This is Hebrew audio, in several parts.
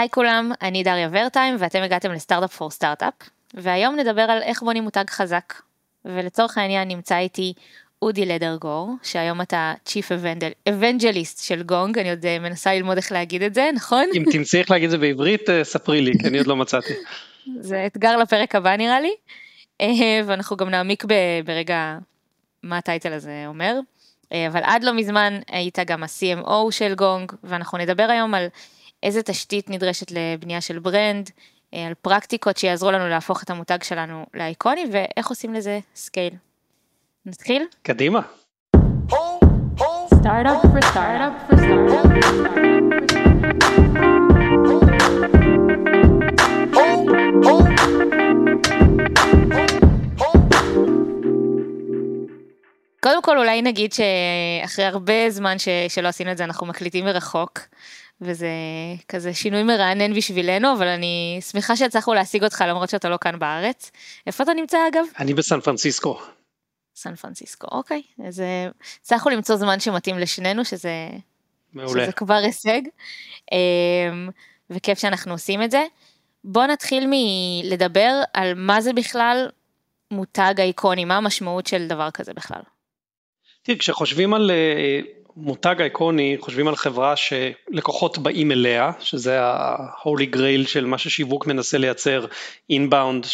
היי כולם, אני דריה ורטיים ואתם הגעתם לסטארט-אפ פור סטארט-אפ, והיום נדבר על איך בונים מותג חזק. ולצורך העניין נמצא איתי אודי לדרגור, שהיום אתה Chief Evangelist של גונג, אני עוד אה, מנסה ללמוד איך להגיד את זה, נכון? אם תמצאי איך להגיד את זה בעברית, אה, ספרי לי, כי אני עוד לא מצאתי. זה אתגר לפרק הבא נראה לי, אה, ואנחנו גם נעמיק ברגע מה הטייטל הזה אומר. אבל עד לא מזמן היית גם ה-CMO של גונג, ואנחנו נדבר היום על איזה תשתית נדרשת לבנייה של brand, על פרקטיקות שיעזרו לנו להפוך את המותג שלנו לאיקוני ואיך עושים לזה scale. נתחיל? קדימה. קודם כל אולי נגיד שאחרי הרבה זמן ש... שלא עשינו את זה אנחנו מקליטים מרחוק וזה כזה שינוי מרענן בשבילנו, אבל אני שמחה שהצלחנו להשיג אותך למרות שאתה לא כאן בארץ. איפה אתה נמצא אגב? אני בסן פרנסיסקו. סן פרנסיסקו, אוקיי. אז אה, הצלחנו למצוא זמן שמתאים לשנינו, שזה, מעולה. שזה כבר הישג, אמ, וכיף שאנחנו עושים את זה. בוא נתחיל מלדבר על מה זה בכלל מותג איקוני, מה המשמעות של דבר כזה בכלל. תראי, כשחושבים על אה, מותג איקוני, חושבים על חברה שלקוחות באים אליה, שזה ה-holy grail של מה ששיווק מנסה לייצר, אינבאונד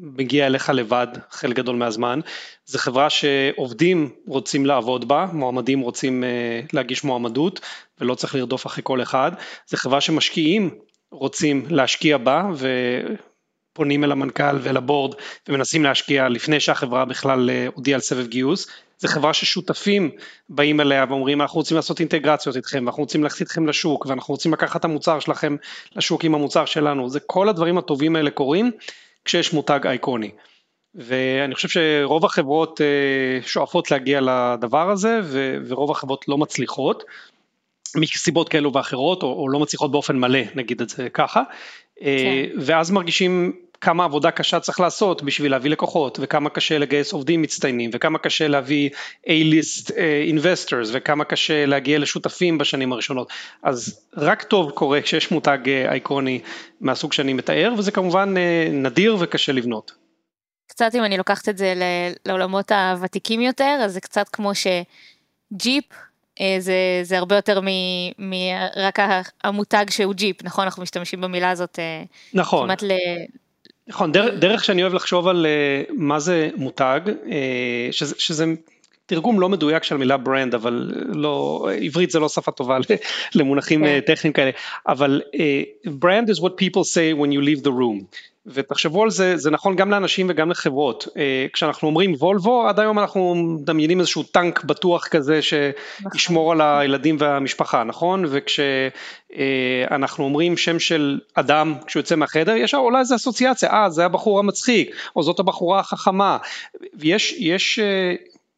שמגיע אליך לבד חלק גדול מהזמן, זה חברה שעובדים רוצים לעבוד בה, מועמדים רוצים אה, להגיש מועמדות ולא צריך לרדוף אחרי כל אחד, זה חברה שמשקיעים רוצים להשקיע בה ו... פונים אל המנכ"ל ואל הבורד ומנסים להשקיע לפני שהחברה בכלל אה, הודיעה על סבב גיוס, זה חברה ששותפים באים אליה ואומרים אנחנו רוצים לעשות אינטגרציות איתכם ואנחנו רוצים ללכת איתכם לשוק ואנחנו רוצים לקחת את המוצר שלכם לשוק עם המוצר שלנו, זה כל הדברים הטובים האלה קורים כשיש מותג אייקוני. ואני חושב שרוב החברות אה, שואפות להגיע לדבר הזה ורוב החברות לא מצליחות מסיבות כאלו ואחרות או, או לא מצליחות באופן מלא נגיד את זה ככה אה, כן. ואז מרגישים כמה עבודה קשה צריך לעשות בשביל להביא לקוחות וכמה קשה לגייס עובדים מצטיינים וכמה קשה להביא A-list uh, investors וכמה קשה להגיע לשותפים בשנים הראשונות אז רק טוב קורה כשיש מותג uh, אייקוני מהסוג שאני מתאר וזה כמובן uh, נדיר וקשה לבנות. קצת אם אני לוקחת את זה לעולמות הוותיקים יותר אז זה קצת כמו שג'יפ זה, זה הרבה יותר מרק המותג שהוא ג'יפ, נכון? אנחנו משתמשים במילה הזאת נכון. כמעט ל, נכון, דרך, דרך שאני אוהב לחשוב על אה, מה זה מותג, אה, שזה, שזה תרגום לא מדויק של המילה brand, אבל לא, עברית זה לא שפה טובה למונחים כן. טכניים כאלה, אבל brand is what people say when you leave the room. ותחשבו על זה, זה נכון גם לאנשים וגם לחברות. אה, כשאנחנו אומרים וולבו, עד היום אנחנו מדמיינים איזשהו טנק בטוח כזה שישמור על הילדים והמשפחה, נכון? וכשאנחנו אומרים שם של אדם כשהוא יוצא מהחדר, יש אולי איזו אסוציאציה, אה, זה הבחור המצחיק, או זאת הבחורה החכמה. ויש, יש...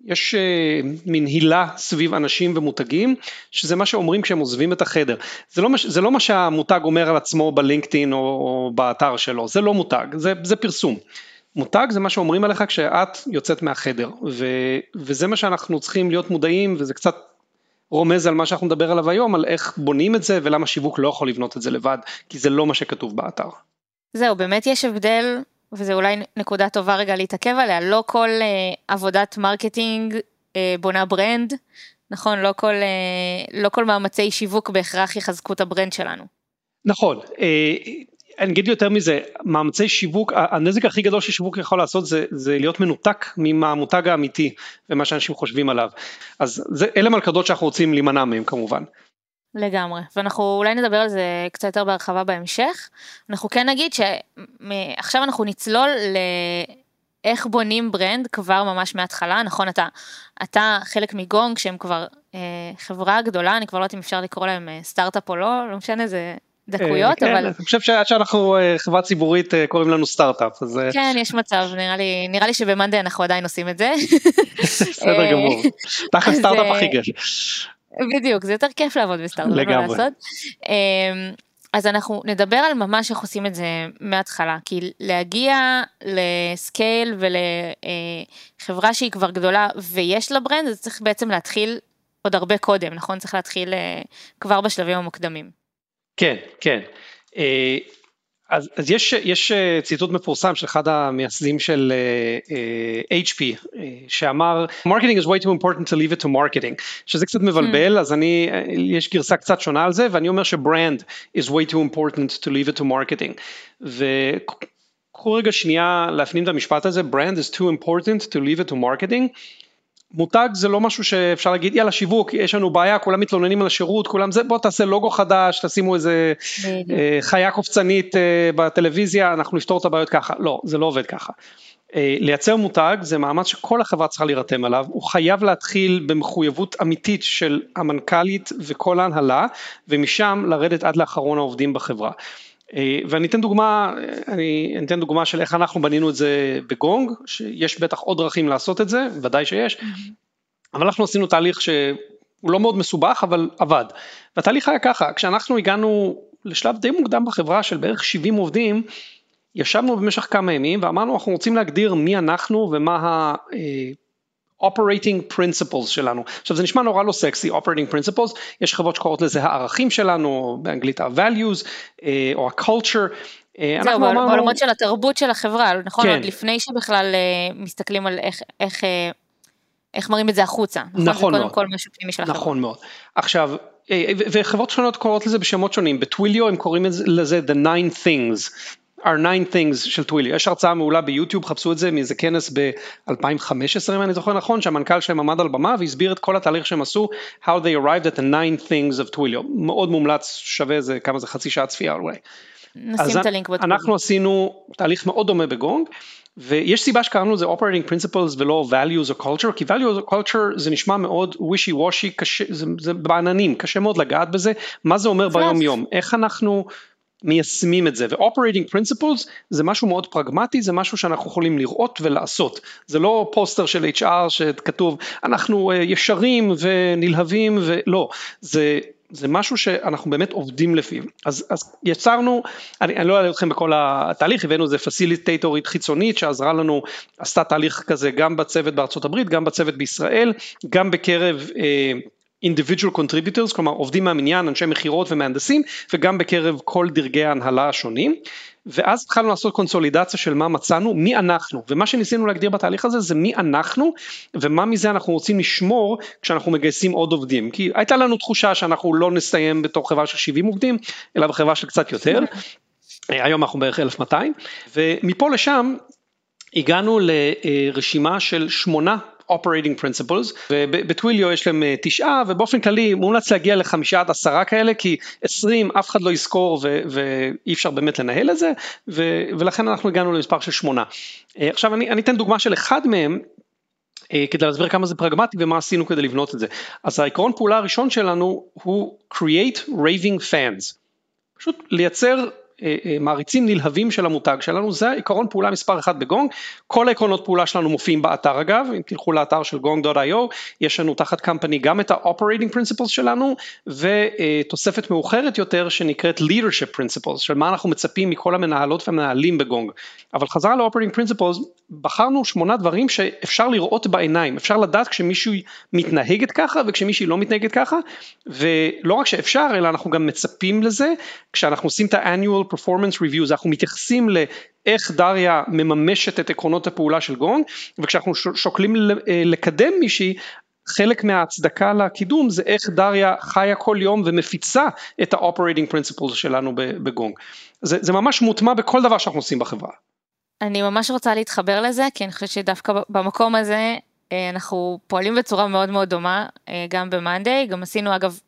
אה, יש uh, מין הילה סביב אנשים ומותגים, שזה מה שאומרים כשהם עוזבים את החדר. זה לא, זה לא מה שהמותג אומר על עצמו בלינקדאין או, או באתר שלו, זה לא מותג, זה, זה פרסום. מותג זה מה שאומרים עליך כשאת יוצאת מהחדר, ו, וזה מה שאנחנו צריכים להיות מודעים, וזה קצת רומז על מה שאנחנו נדבר עליו היום, על איך בונים את זה ולמה שיווק לא יכול לבנות את זה לבד, כי זה לא מה שכתוב באתר. זהו, באמת יש הבדל וזה אולי נקודה טובה רגע להתעכב עליה, לא כל אה, עבודת marketing אה, בונה brand, נכון? לא כל, אה, לא כל מאמצי שיווק בהכרח יחזקו את ה brand שלנו. נכון, אה, אני אגיד יותר מזה, מאמצי שיווק, הנזק הכי גדול ששיווק יכול לעשות זה, זה להיות מנותק מהמותג האמיתי ומה שאנשים חושבים עליו. אז זה, אלה מלכדות שאנחנו רוצים להימנע מהם כמובן. לגמרי, ואנחנו אולי נדבר על זה קצת יותר בהרחבה בהמשך. אנחנו כן נגיד שעכשיו אנחנו נצלול לאיך בונים brand כבר ממש מההתחלה, נכון, אתה, אתה חלק מגונג שהם כבר אה, חברה גדולה, אני כבר לא יודעת אם אפשר לקרוא להם אה, סטארט-אפ או לא, לא משנה, זה דקויות, כן, אבל... אני חושב שעד שאנחנו אה, חברה ציבורית אה, קוראים לנו סטארט-אפ, אז... כן, יש מצב, נראה לי, נראה לי שב monday אנחנו עדיין עושים את זה. בסדר גמור, תכף סטארט-אפ הכי גדול. בדיוק, זה יותר כיף לעבוד בסטארט-אפ, לגמרי. אמ, אז אנחנו נדבר על ממש איך עושים את זה מההתחלה, כי להגיע ל scale ולחברה שהיא כבר גדולה ויש לה brand, אז צריך בעצם להתחיל עוד הרבה קודם, נכון? צריך להתחיל אה, כבר בשלבים המוקדמים. כן, כן. אה, אז, אז יש, יש אה, ציטוט מפורסם של אחד המייסדים של אה, אה, HP אה, שאמר marketing is way too important to leave it to marketing שזה קצת מבלבל mm. אז אני יש גרסה קצת שונה על זה ואני אומר שברנד is way too important to leave it to marketing וקחו רגע שנייה להפנים את המשפט הזה brand is too important to leave it to marketing מותג זה לא משהו שאפשר להגיד יאללה שיווק יש לנו בעיה כולם מתלוננים על השירות כולם זה בוא תעשה לוגו חדש תשימו איזה אה, חיה קופצנית אה, בטלוויזיה אנחנו נפתור את הבעיות ככה לא זה לא עובד ככה. אה, לייצר מותג זה מאמץ שכל החברה צריכה להירתם עליו הוא חייב להתחיל במחויבות אמיתית של המנכ"לית וכל ההנהלה ומשם לרדת עד לאחרון העובדים בחברה. אה, ואני אתן דוגמה, אני אתן דוגמה של איך אנחנו בנינו את זה בגונג, שיש בטח עוד דרכים לעשות את זה, ודאי שיש, אבל אנחנו עשינו תהליך שהוא לא מאוד מסובך אבל עבד. והתהליך היה ככה, כשאנחנו הגענו לשלב די מוקדם בחברה של בערך 70 עובדים, ישבנו במשך כמה ימים ואמרנו אנחנו רוצים להגדיר מי אנחנו ומה ה... אה, operating principles שלנו. עכשיו זה נשמע נורא לא סקסי, operating principles, יש חברות שקוראות לזה הערכים שלנו, באנגלית ה-values אה, או ה-culture. אה, זהו, בעולמות של התרבות של החברה, נכון? כן. עוד לפני שבכלל אה, מסתכלים על איך, איך, איך מראים את זה החוצה. נכון, נכון מאוד. קודם כל משהו פנימי של החברה. נכון מאוד. עכשיו, וחברות שונות קוראות לזה בשמות שונים, בטוויליו הם קוראים לזה the nine things, are nine things של טווילי, יש הרצאה מעולה ביוטיוב, חפשו את זה מאיזה כנס ב-2015 אם אני זוכר נכון, שהמנכ"ל שלהם עמד על במה והסביר את כל התהליך שהם עשו, how they arrived at the nine things of טוויליו, מאוד מומלץ, שווה איזה כמה זה חצי שעה צפייה אולי. נשים את הלינק בתגובה. אנחנו עשינו תהליך מאוד דומה בגונג, ויש סיבה שקראנו לזה operating principles ולא values או culture, כי values או culture זה נשמע מאוד wishy washy, קשה, זה, זה בעננים, קשה מאוד לגעת בזה, מה זה אומר ביום יום, איך אנחנו מיישמים את זה. ו-operating principles זה משהו מאוד פרגמטי זה משהו שאנחנו יכולים לראות ולעשות. זה לא פוסטר של HR שכתוב אנחנו אה, ישרים ונלהבים ולא זה זה משהו שאנחנו באמת עובדים לפיו. אז, אז יצרנו אני, אני לא אעלה אתכם בכל התהליך הבאנו איזה פסיליטייטורית חיצונית שעזרה לנו עשתה תהליך כזה גם בצוות בארצות הברית גם בצוות בישראל גם בקרב אה, individual contributors, כלומר עובדים מהמניין, אנשי מכירות ומהנדסים, וגם בקרב כל דרגי ההנהלה השונים. ואז התחלנו לעשות קונסולידציה של מה מצאנו, מי אנחנו, ומה שניסינו להגדיר בתהליך הזה זה מי אנחנו, ומה מזה אנחנו רוצים לשמור כשאנחנו מגייסים עוד עובדים, כי הייתה לנו תחושה שאנחנו לא נסיים בתור חברה של 70 עובדים, אלא בחברה של קצת יותר, היום אנחנו בערך 1200, ומפה לשם הגענו לרשימה של שמונה operating principles ובטוויליו יש להם אה, תשעה ובאופן כללי מומלץ להגיע לחמישה עד עשרה כאלה כי עשרים אף אחד לא יזכור ו- ואי אפשר באמת לנהל את זה ו- ולכן אנחנו הגענו למספר של שמונה. אה, עכשיו אני, אני אתן דוגמה של אחד מהם אה, כדי להסביר כמה זה פרגמטי ומה עשינו כדי לבנות את זה. אז העקרון פעולה הראשון שלנו הוא create raving fans. פשוט לייצר מעריצים נלהבים של המותג שלנו, זה עקרון פעולה מספר אחד בגונג, כל העקרונות פעולה שלנו מופיעים באתר אגב, אם תלכו לאתר של gong.io, יש לנו תחת company גם את ה-operating principles שלנו, ותוספת מאוחרת יותר שנקראת leadership principles, של מה אנחנו מצפים מכל המנהלות והמנהלים בגונג. אבל חזרה ל-operating principles, בחרנו שמונה דברים שאפשר לראות בעיניים, אפשר לדעת כשמישהו מתנהגת ככה וכשמישהי לא מתנהגת ככה, ולא רק שאפשר, אלא אנחנו גם מצפים לזה, כשאנחנו עושים את ה-annual performance reviews, אנחנו מתייחסים לאיך דריה מממשת את עקרונות הפעולה של גונג, וכשאנחנו שוקלים אה, לקדם מישהי, חלק מההצדקה לקידום זה איך דריה חיה כל יום ומפיצה את ה-operating principles שלנו בגונג. זה, זה ממש מוטמע בכל דבר שאנחנו עושים בחברה. אני ממש רוצה להתחבר לזה, כי אני חושבת שדווקא במקום הזה אה, אנחנו פועלים בצורה מאוד מאוד דומה, אה, גם ב-Monday, גם עשינו אגב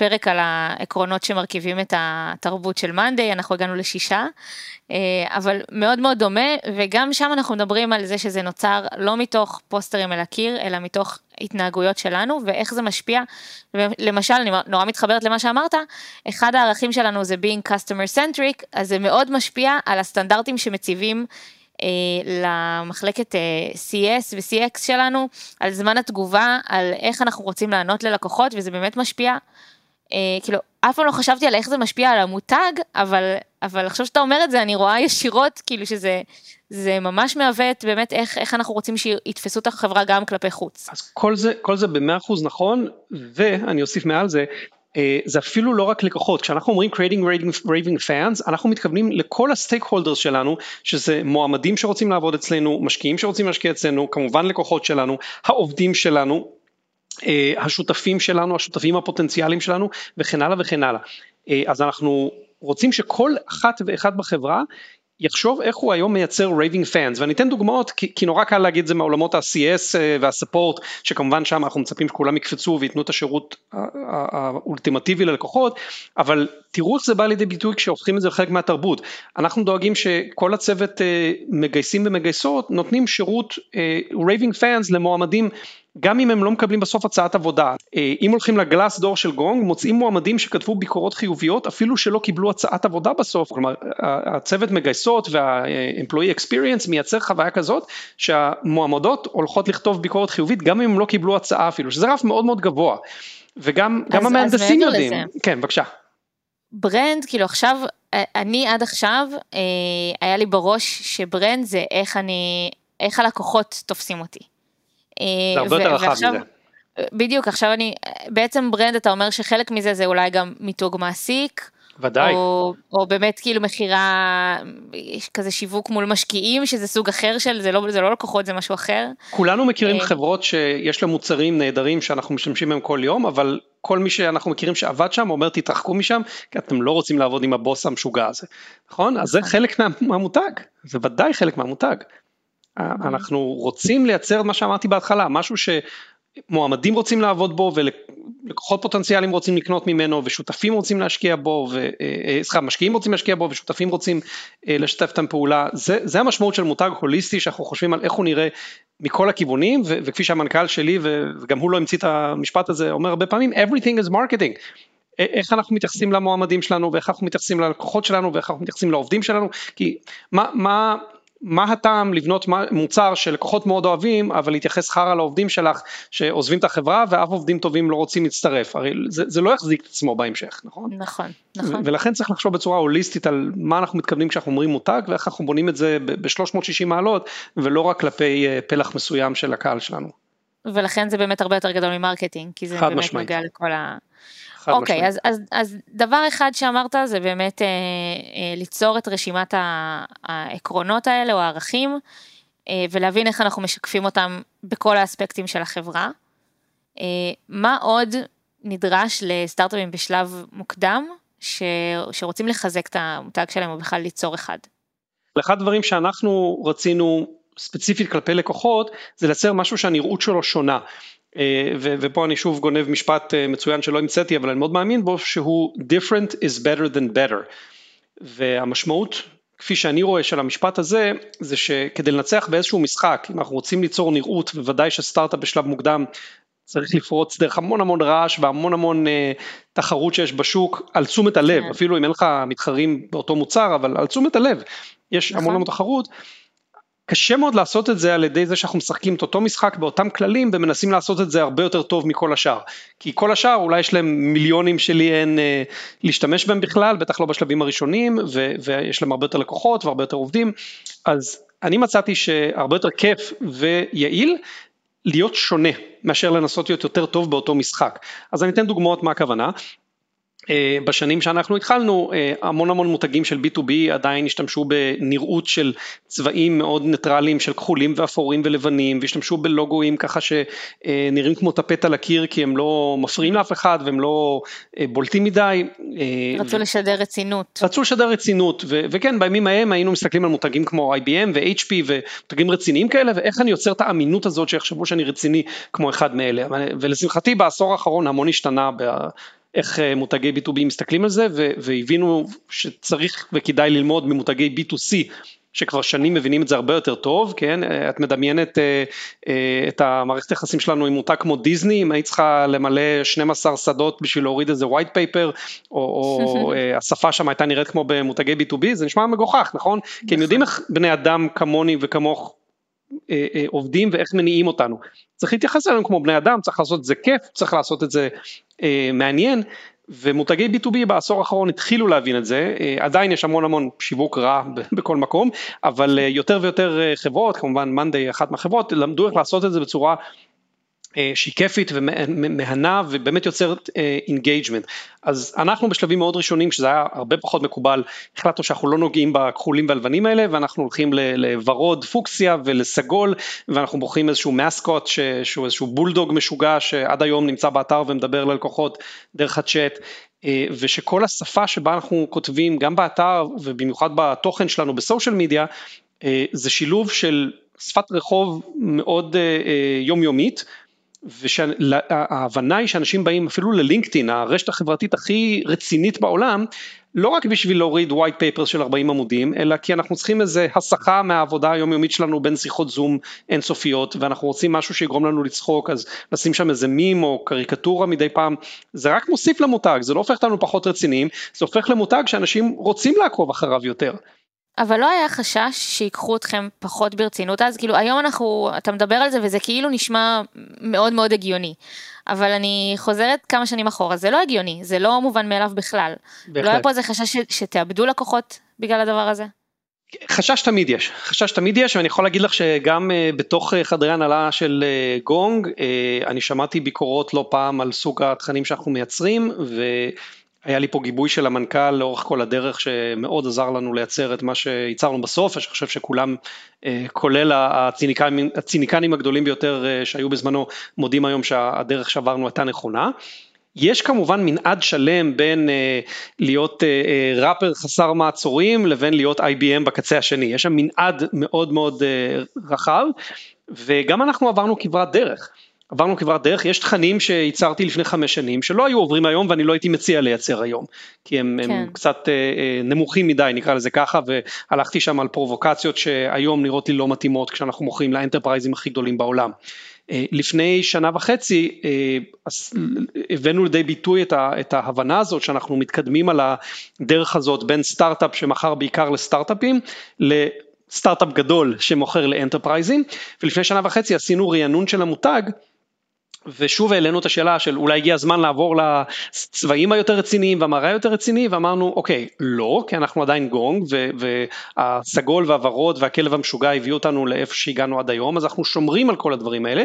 פרק על העקרונות שמרכיבים את התרבות של מאנדיי, אנחנו הגענו לשישה, אה, אבל מאוד מאוד דומה, וגם שם אנחנו מדברים על זה שזה נוצר לא מתוך פוסטרים אל הקיר, אלא מתוך התנהגויות שלנו, ואיך זה משפיע. למשל, אני נורא מתחברת למה שאמרת, אחד הערכים שלנו זה being customer centric, אז זה מאוד משפיע על הסטנדרטים שמציבים. אה, למחלקת אה, CS ו-CX שלנו, על זמן התגובה, על איך אנחנו רוצים לענות ללקוחות, וזה באמת משפיע כאילו, אף פעם לא חשבתי על איך זה משפיע על המותג, אבל, אבל עכשיו שאתה אומר את זה, אני רואה ישירות, כאילו שזה זה ממש מהווה את באמת איך, איך אנחנו רוצים שיתפסו את החברה גם כלפי חוץ. אז כל זה, כל זה במאה אחוז נכון, ואני אוסיף מעל זה, זה אפילו לא רק לקוחות, כשאנחנו אומרים creating raving fans, אנחנו מתכוונים לכל הסטייק הולדרס שלנו, שזה מועמדים שרוצים לעבוד אצלנו, משקיעים שרוצים להשקיע אצלנו, כמובן לקוחות שלנו, העובדים שלנו, השותפים שלנו, השותפים הפוטנציאליים שלנו וכן הלאה וכן הלאה. אז אנחנו רוצים שכל אחת ואחד בחברה יחשוב איך הוא היום מייצר raving fans ואני אתן דוגמאות כי, כי נורא קל להגיד זה מעולמות ה-CS אה, וה support שכמובן שם אנחנו מצפים שכולם יקפצו וייתנו את השירות האולטימטיבי ללקוחות אבל תראו איך זה בא לידי ביטוי כשהופכים את זה לחלק מהתרבות אנחנו דואגים שכל הצוות אה, מגייסים ומגייסות נותנים שירות raving אה, fans למועמדים גם אם הם לא מקבלים בסוף הצעת עבודה. אה, אם הולכים ל Glassdoor של גונג, מוצאים מועמדים שכתבו ביקורות חיוביות אפילו שלא קיבלו הצעת עבודה בסוף, כלומר הצוות מגייסות וה-employee experience מייצר חוויה כזאת שהמועמדות הולכות לכתוב ביקורת חיובית גם אם הם לא קיבלו הצעה אפילו, שזה רף מאוד מאוד גבוה. וגם אז, המהנדסים יודעים. לזה. כן, בבקשה. brand, כאילו עכשיו, אה, אני עד עכשיו, אה, היה לי בראש ש brand זה איך אני, איך הלקוחות תופסים אותי. זה הרבה יותר רחב מזה. בדיוק, עכשיו אני, בעצם brand אתה אומר שחלק מזה זה אולי גם מיתוג מעסיק. ודאי. או, או באמת כאילו מכירה, כזה שיווק מול משקיעים, שזה סוג אחר של, זה לא, זה לא לקוחות, זה משהו אחר. כולנו מכירים אה, חברות שיש להם מוצרים נהדרים שאנחנו משתמשים בהם כל יום, אבל כל מי שאנחנו מכירים שעבד שם אומר תתרחקו משם, כי אתם לא רוצים לעבוד עם הבוס המשוגע הזה, נכון? אז זה נכון. חלק מהמותג, זה ודאי חלק מהמותג. אנחנו רוצים לייצר מה שאמרתי בהתחלה, משהו שמועמדים רוצים לעבוד בו ולקוחות פוטנציאליים רוצים לקנות ממנו ושותפים רוצים להשקיע בו, אה, אה, סליחה, משקיעים רוצים להשקיע בו ושותפים רוצים אה, לשתף את הפעולה, זה, זה המשמעות של מותג הוליסטי שאנחנו חושבים על איך הוא נראה מכל הכיוונים ו- וכפי שהמנכ"ל שלי וגם הוא לא המציא את המשפט הזה אומר הרבה פעמים everything is marketing. איך אנחנו מתייחסים למועמדים שלנו ואיך אנחנו מתייחסים ללקוחות שלנו ואיך אנחנו מתייחסים לעובדים שלנו? כי מה, מה מה הטעם לבנות מוצר שלקוחות מאוד אוהבים אבל להתייחס חרא לעובדים שלך שעוזבים את החברה ואף עובדים טובים לא רוצים להצטרף הרי זה, זה לא יחזיק את עצמו בהמשך נכון? נכון נכון ולכן צריך לחשוב בצורה הוליסטית על מה אנחנו מתכוונים כשאנחנו אומרים מותג ואיך אנחנו בונים את זה ב-360 מעלות ולא רק כלפי אה, פלח מסוים של הקהל שלנו. ולכן זה באמת הרבה יותר גדול מ marketing כי זה באמת משמעית. נוגע לכל ה... אוקיי, okay, אז, אז, אז דבר אחד שאמרת זה באמת אה, אה, ליצור את רשימת העקרונות האלה או הערכים, אה, ולהבין איך אנחנו משקפים אותם בכל האספקטים של החברה. אה, מה עוד נדרש לסטארט-אפים בשלב מוקדם, ש, שרוצים לחזק את המותג שלהם או בכלל ליצור אחד? אחד הדברים שאנחנו רצינו ספציפית כלפי לקוחות, זה לייצר משהו שהנראות שלו שונה. אה, ופה אני שוב גונב משפט אה, מצוין שלא המצאתי אבל אני מאוד מאמין בו שהוא different is better than better והמשמעות כפי שאני רואה של המשפט הזה זה שכדי לנצח באיזשהו משחק אם אנחנו רוצים ליצור נראות ובוודאי שסטארט-אפ בשלב מוקדם צריך לפרוץ דרך המון המון רעש והמון המון אה, תחרות שיש בשוק על תשומת הלב כן. אפילו אם אין לך מתחרים באותו מוצר אבל על תשומת הלב יש המון נכון. המון תחרות קשה מאוד לעשות את זה על ידי זה שאנחנו משחקים את אותו משחק באותם כללים ומנסים לעשות את זה הרבה יותר טוב מכל השאר. כי כל השאר אולי יש להם מיליונים שלי אין אה, להשתמש בהם בכלל, בטח לא בשלבים הראשונים, ו- ויש להם הרבה יותר לקוחות והרבה יותר עובדים, אז אני מצאתי שהרבה יותר כיף ויעיל להיות שונה מאשר לנסות להיות יותר טוב באותו משחק. אז אני אתן דוגמאות מה הכוונה. אה, בשנים שאנחנו התחלנו אה, המון המון מותגים של B2B עדיין השתמשו בנראות של צבעים מאוד ניטרליים של כחולים ואפורים ולבנים והשתמשו בלוגוים ככה שנראים כמו טפט על הקיר כי הם לא מפריעים לאף אחד והם לא אה, בולטים מדי. רצו ו... לשדר רצינות. רצו לשדר רצינות ו- וכן בימים ההם היינו מסתכלים על מותגים כמו IBM ו-HP ומותגים רציניים כאלה ואיך אני יוצר את האמינות הזאת שיחשבו שאני רציני כמו אחד מאלה ולשמחתי בעשור האחרון המון השתנה. איך אה, מותגי B2B מסתכלים על זה והבינו שצריך וכדאי ללמוד ממותגי B2C שכבר שנים מבינים את זה הרבה יותר טוב, כן, אה, את מדמיינת אה, את המערכת היחסים שלנו עם מותג כמו דיסני, אם היית צריכה למלא 12 שדות בשביל להוריד איזה white paper, או, או השפה שם הייתה נראית כמו במותגי B2B, זה נשמע מגוחך, נכון? כי הם יודעים איך בני אדם כמוני וכמוך אה, אה, עובדים ואיך מניעים אותנו. צריך להתייחס אלינו כמו בני אדם, צריך לעשות את זה כיף, צריך לעשות את זה אה, מעניין, ומותגי B2B בעשור האחרון התחילו להבין את זה, עדיין יש המון המון שיווק רע בכל מקום, אבל יותר ויותר חברות, כמובן Monday אחת מהחברות, למדו איך לעשות את זה בצורה אה, שהיא כיפית ומהנה ובאמת יוצרת engagement. אז אנחנו בשלבים מאוד ראשונים, שזה היה הרבה פחות מקובל, החלטנו שאנחנו לא נוגעים בכחולים והלבנים האלה, ואנחנו הולכים לוורוד פוקסיה ולסגול, ואנחנו בוחרים איזשהו מסקוט שהוא איזשהו בולדוג משוגע שעד היום נמצא באתר ומדבר ללקוחות דרך הצ'אט. אה, ושכל השפה שבה אנחנו כותבים גם באתר ובמיוחד בתוכן שלנו בסושיאל מדיה אה, זה שילוב של שפת רחוב מאוד יומיומית וההבנה היא שאנשים באים אפילו ללינקדאין, הרשת החברתית הכי רצינית בעולם, לא רק בשביל להוריד white papers של 40 עמודים, אלא כי אנחנו צריכים איזה הסחה מהעבודה היומיומית שלנו בין שיחות זום אינסופיות, ואנחנו רוצים משהו שיגרום לנו לצחוק, אז נשים שם איזה מים או קריקטורה מדי פעם, זה רק מוסיף למותג, זה לא הופך אותנו פחות רציניים, זה הופך למותג שאנשים רוצים לעקוב אחריו יותר. אבל לא היה חשש שיקחו אתכם פחות ברצינות אז כאילו היום אנחנו אתה מדבר על זה וזה כאילו נשמע מאוד מאוד הגיוני. אבל אני חוזרת כמה שנים אחורה זה לא הגיוני זה לא מובן מאליו בכלל. בהחלט. לא היה פה איזה חשש ש, שתאבדו לקוחות בגלל הדבר הזה? חשש תמיד יש, חשש תמיד יש ואני יכול להגיד לך שגם uh, בתוך uh, חדרי הנהלה של uh, גונג אני שמעתי ביקורות לא פעם על סוג התכנים שאנחנו מייצרים ו... היה לי פה גיבוי של המנכ"ל לאורך כל הדרך שמאוד עזר לנו לייצר את מה שייצרנו בסוף, אני חושב שכולם, אה, כולל הציניקנים, הציניקנים הגדולים ביותר אה, שהיו בזמנו, מודים היום שהדרך שעברנו הייתה נכונה. יש כמובן מנעד שלם בין uh, להיות uh, uh, ראפר חסר מעצורים לבין להיות IBM בקצה השני, יש שם מנעד מאוד מאוד uh, רחב וגם אנחנו עברנו כברת דרך. עברנו כברת דרך, יש תכנים שייצרתי לפני חמש שנים שלא היו עוברים היום ואני לא הייתי מציע לייצר היום, כי הם, כן. הם קצת אה, אה, נמוכים מדי נקרא לזה ככה והלכתי שם על פרובוקציות שהיום נראות לי לא מתאימות כשאנחנו מוכרים לאנטרפרייזים הכי גדולים בעולם. אה, לפני שנה וחצי אה, הבאנו לידי ביטוי את, ה, את ההבנה הזאת שאנחנו מתקדמים על הדרך הזאת בין סטארט-אפ שמכר בעיקר לסטארט-אפים סטארט-אפ גדול שמוכר ל enterprise ים ולפני שנה וחצי עשינו רענון של המותג ושוב העלינו את השאלה של אולי הגיע הזמן לעבור לצבעים היותר רציניים והמראה היותר רציני ואמרנו אוקיי לא כי אנחנו עדיין גונג והסגול והוורוד והכלב המשוגע הביאו אותנו לאיפה שהגענו עד היום אז אנחנו שומרים על כל הדברים האלה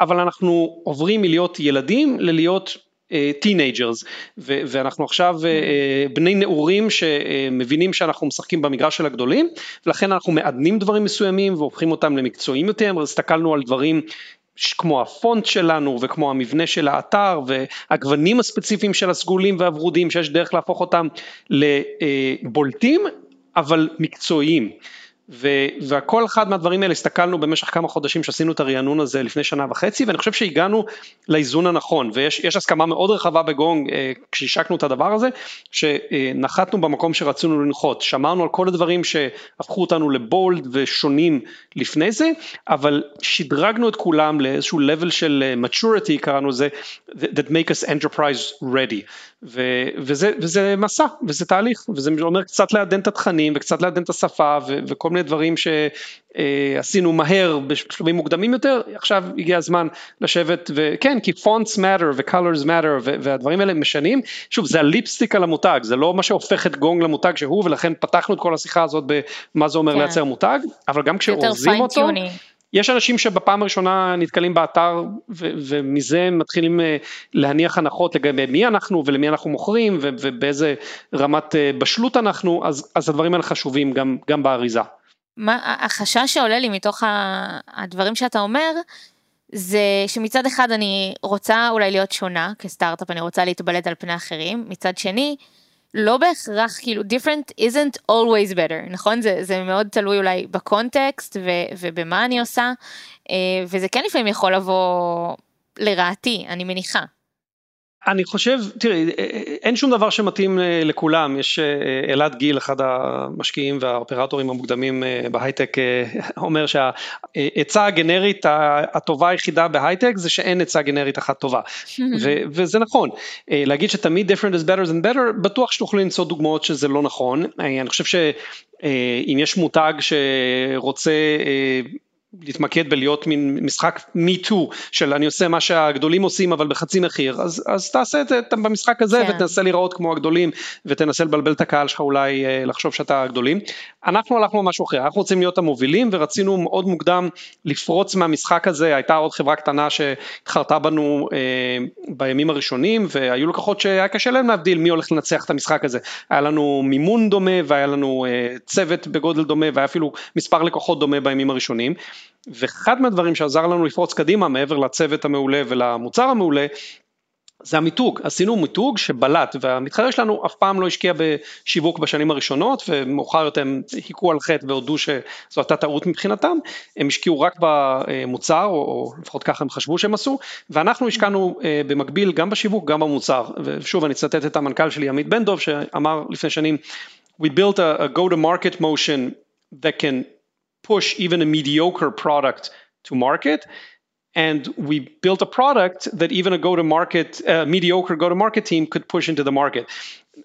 אבל אנחנו עוברים מלהיות ילדים ללהיות teenagers uh, ואנחנו עכשיו uh, בני נעורים שמבינים שאנחנו משחקים במגרש של הגדולים ולכן אנחנו מעדנים דברים מסוימים והופכים אותם למקצועיים יותר, הסתכלנו על דברים כמו הפונט שלנו וכמו המבנה של האתר והגוונים הספציפיים של הסגולים והוורודים שיש דרך להפוך אותם לבולטים אבל מקצועיים. וכל אחד מהדברים האלה הסתכלנו במשך כמה חודשים שעשינו את הרענון הזה לפני שנה וחצי ואני חושב שהגענו לאיזון הנכון ויש הסכמה מאוד רחבה בגונג אה, כשהשקנו את הדבר הזה שנחתנו במקום שרצינו לנחות, שמרנו על כל הדברים שהפכו אותנו לבולד ושונים לפני זה אבל שדרגנו את כולם לאיזשהו level של אה, maturity קראנו לזה that make us enterprise ready. ו, וזה, וזה מסע וזה תהליך וזה אומר קצת לעדן את התכנים וקצת לעדן את השפה ו, וכל מיני דברים שעשינו מהר בשלבים מוקדמים יותר עכשיו הגיע הזמן לשבת וכן כי פונטס matter ו-colors matter והדברים האלה משנים שוב זה הליפסטיק על המותג זה לא מה שהופך את גונג למותג שהוא ולכן פתחנו את כל השיחה הזאת במה זה אומר כן. לייצר מותג אבל גם כשאורזים אותו יש אנשים שבפעם הראשונה נתקלים באתר ו- ומזה מתחילים אה, להניח הנחות לגבי מי אנחנו ולמי אנחנו מוכרים ו- ובאיזה רמת אה, בשלות אנחנו, אז, אז הדברים האלה חשובים גם, גם באריזה. מה החשש שעולה לי מתוך הדברים שאתה אומר, זה שמצד אחד אני רוצה אולי להיות שונה כסטארט-אפ, אני רוצה להתבלט על פני אחרים, מצד שני, לא בהכרח כאילו different isn't always better נכון זה זה מאוד תלוי אולי בקונטקסט ו, ובמה אני עושה אה, וזה כן לפעמים יכול לבוא לרעתי אני מניחה. אני חושב, תראי, אין שום דבר שמתאים אה, לכולם, יש אה, אלעד גיל, אחד המשקיעים והאופרטורים המוקדמים אה, בהייטק, אומר שהעצה הגנרית הטובה היחידה בהייטק זה שאין עצה גנרית אחת טובה, ו- וזה נכון, להגיד שתמיד different is better than better, בטוח שתוכלו למצוא דוגמאות שזה לא נכון, אני חושב שאם יש מותג שרוצה להתמקד בלהיות מין משחק me too של אני עושה מה שהגדולים עושים אבל בחצי מחיר אז, אז תעשה את זה במשחק הזה כן. ותנסה להיראות כמו הגדולים ותנסה לבלבל את הקהל שלך אולי אה, לחשוב שאתה הגדולים. אנחנו הלכנו משהו אחר, אנחנו רוצים להיות המובילים ורצינו מאוד מוקדם לפרוץ מהמשחק הזה, הייתה עוד חברה קטנה שהתחרתה בנו אה, בימים הראשונים והיו לקוחות שהיה קשה להם להבדיל מי הולך לנצח את המשחק הזה, היה לנו מימון דומה והיה לנו אה, צוות בגודל דומה והיה אפילו מספר לקוחות דומה בימים הראשונים. ואחד מהדברים שעזר לנו לפרוץ קדימה מעבר לצוות המעולה ולמוצר המעולה זה המיתוג, עשינו מיתוג שבלט והמתחרה שלנו אף פעם לא השקיע בשיווק בשנים הראשונות ומאוחר יותר הם היכו על חטא והודו שזו הייתה טעות מבחינתם, הם השקיעו רק במוצר או, לפחות ככה הם חשבו שהם עשו ואנחנו השקענו אה, במקביל גם בשיווק גם במוצר. ושוב אני אצטט את המנכ"ל שלי עמית בן דוב שאמר לפני שנים We built a, a go to market motion that can push even a mediocre product to market. And we built a product that even a go-to-market, uh, mediocre go-to-market team could push into the market.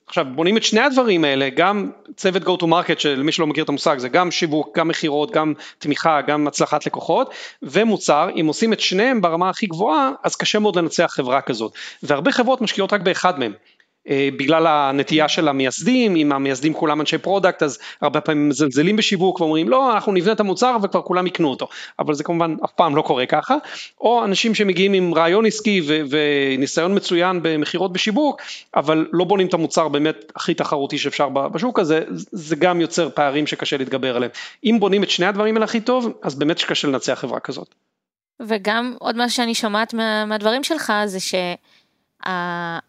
עכשיו בונים את שני הדברים האלה, גם צוות go to market שלמי שלא מכיר את המושג זה גם שיווק, גם מכירות, גם תמיכה, גם הצלחת לקוחות ומוצר, אם עושים את שניהם ברמה הכי גבוהה אז קשה מאוד לנצח חברה כזאת והרבה חברות משקיעות רק באחד מהם. אה, בגלל הנטייה של המייסדים, אם המייסדים כולם אנשי product אז הרבה פעמים מזלזלים בשיווק ואומרים לא אנחנו נבנה את המוצר וכבר כולם יקנו אותו, אבל זה כמובן אף פעם לא קורה ככה, או אנשים שמגיעים עם רעיון עסקי ו- וניסיון מצוין במכירות בשיווק, אבל לא בונים את המוצר באמת הכי תחרותי שאפשר בשוק הזה, זה גם יוצר פערים שקשה להתגבר עליהם. אם בונים את שני הדברים האלה הכי טוב, אז באמת שקשה לנצח חברה כזאת. וגם עוד מה שאני שומעת מה, מהדברים שלך זה ש...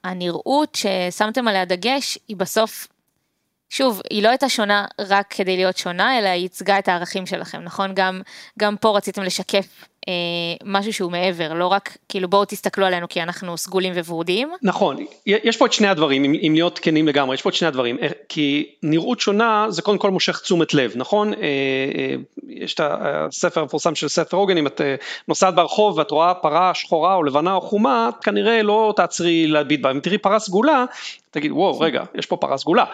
הנראות ששמתם עליה דגש היא בסוף, שוב, היא לא הייתה שונה רק כדי להיות שונה, אלא היא ייצגה את הערכים שלכם, נכון? גם, גם פה רציתם לשקף משהו שהוא מעבר, לא רק כאילו בואו תסתכלו עלינו כי אנחנו סגולים וורודים. נכון, יש פה את שני הדברים, אם, אם להיות כנים לגמרי, יש פה את שני הדברים, אה, כי נראות שונה זה קודם כל מושך תשומת לב, נכון? אה, אה, יש את הספר המפורסם של סף רוגן, אם את אה, נוסעת ברחוב ואת רואה פרה שחורה או לבנה או חומה, כנראה לא תעצרי להביט בה, אם תראי פרה סגולה, תגיד וואו רגע יש פה פרה סגולה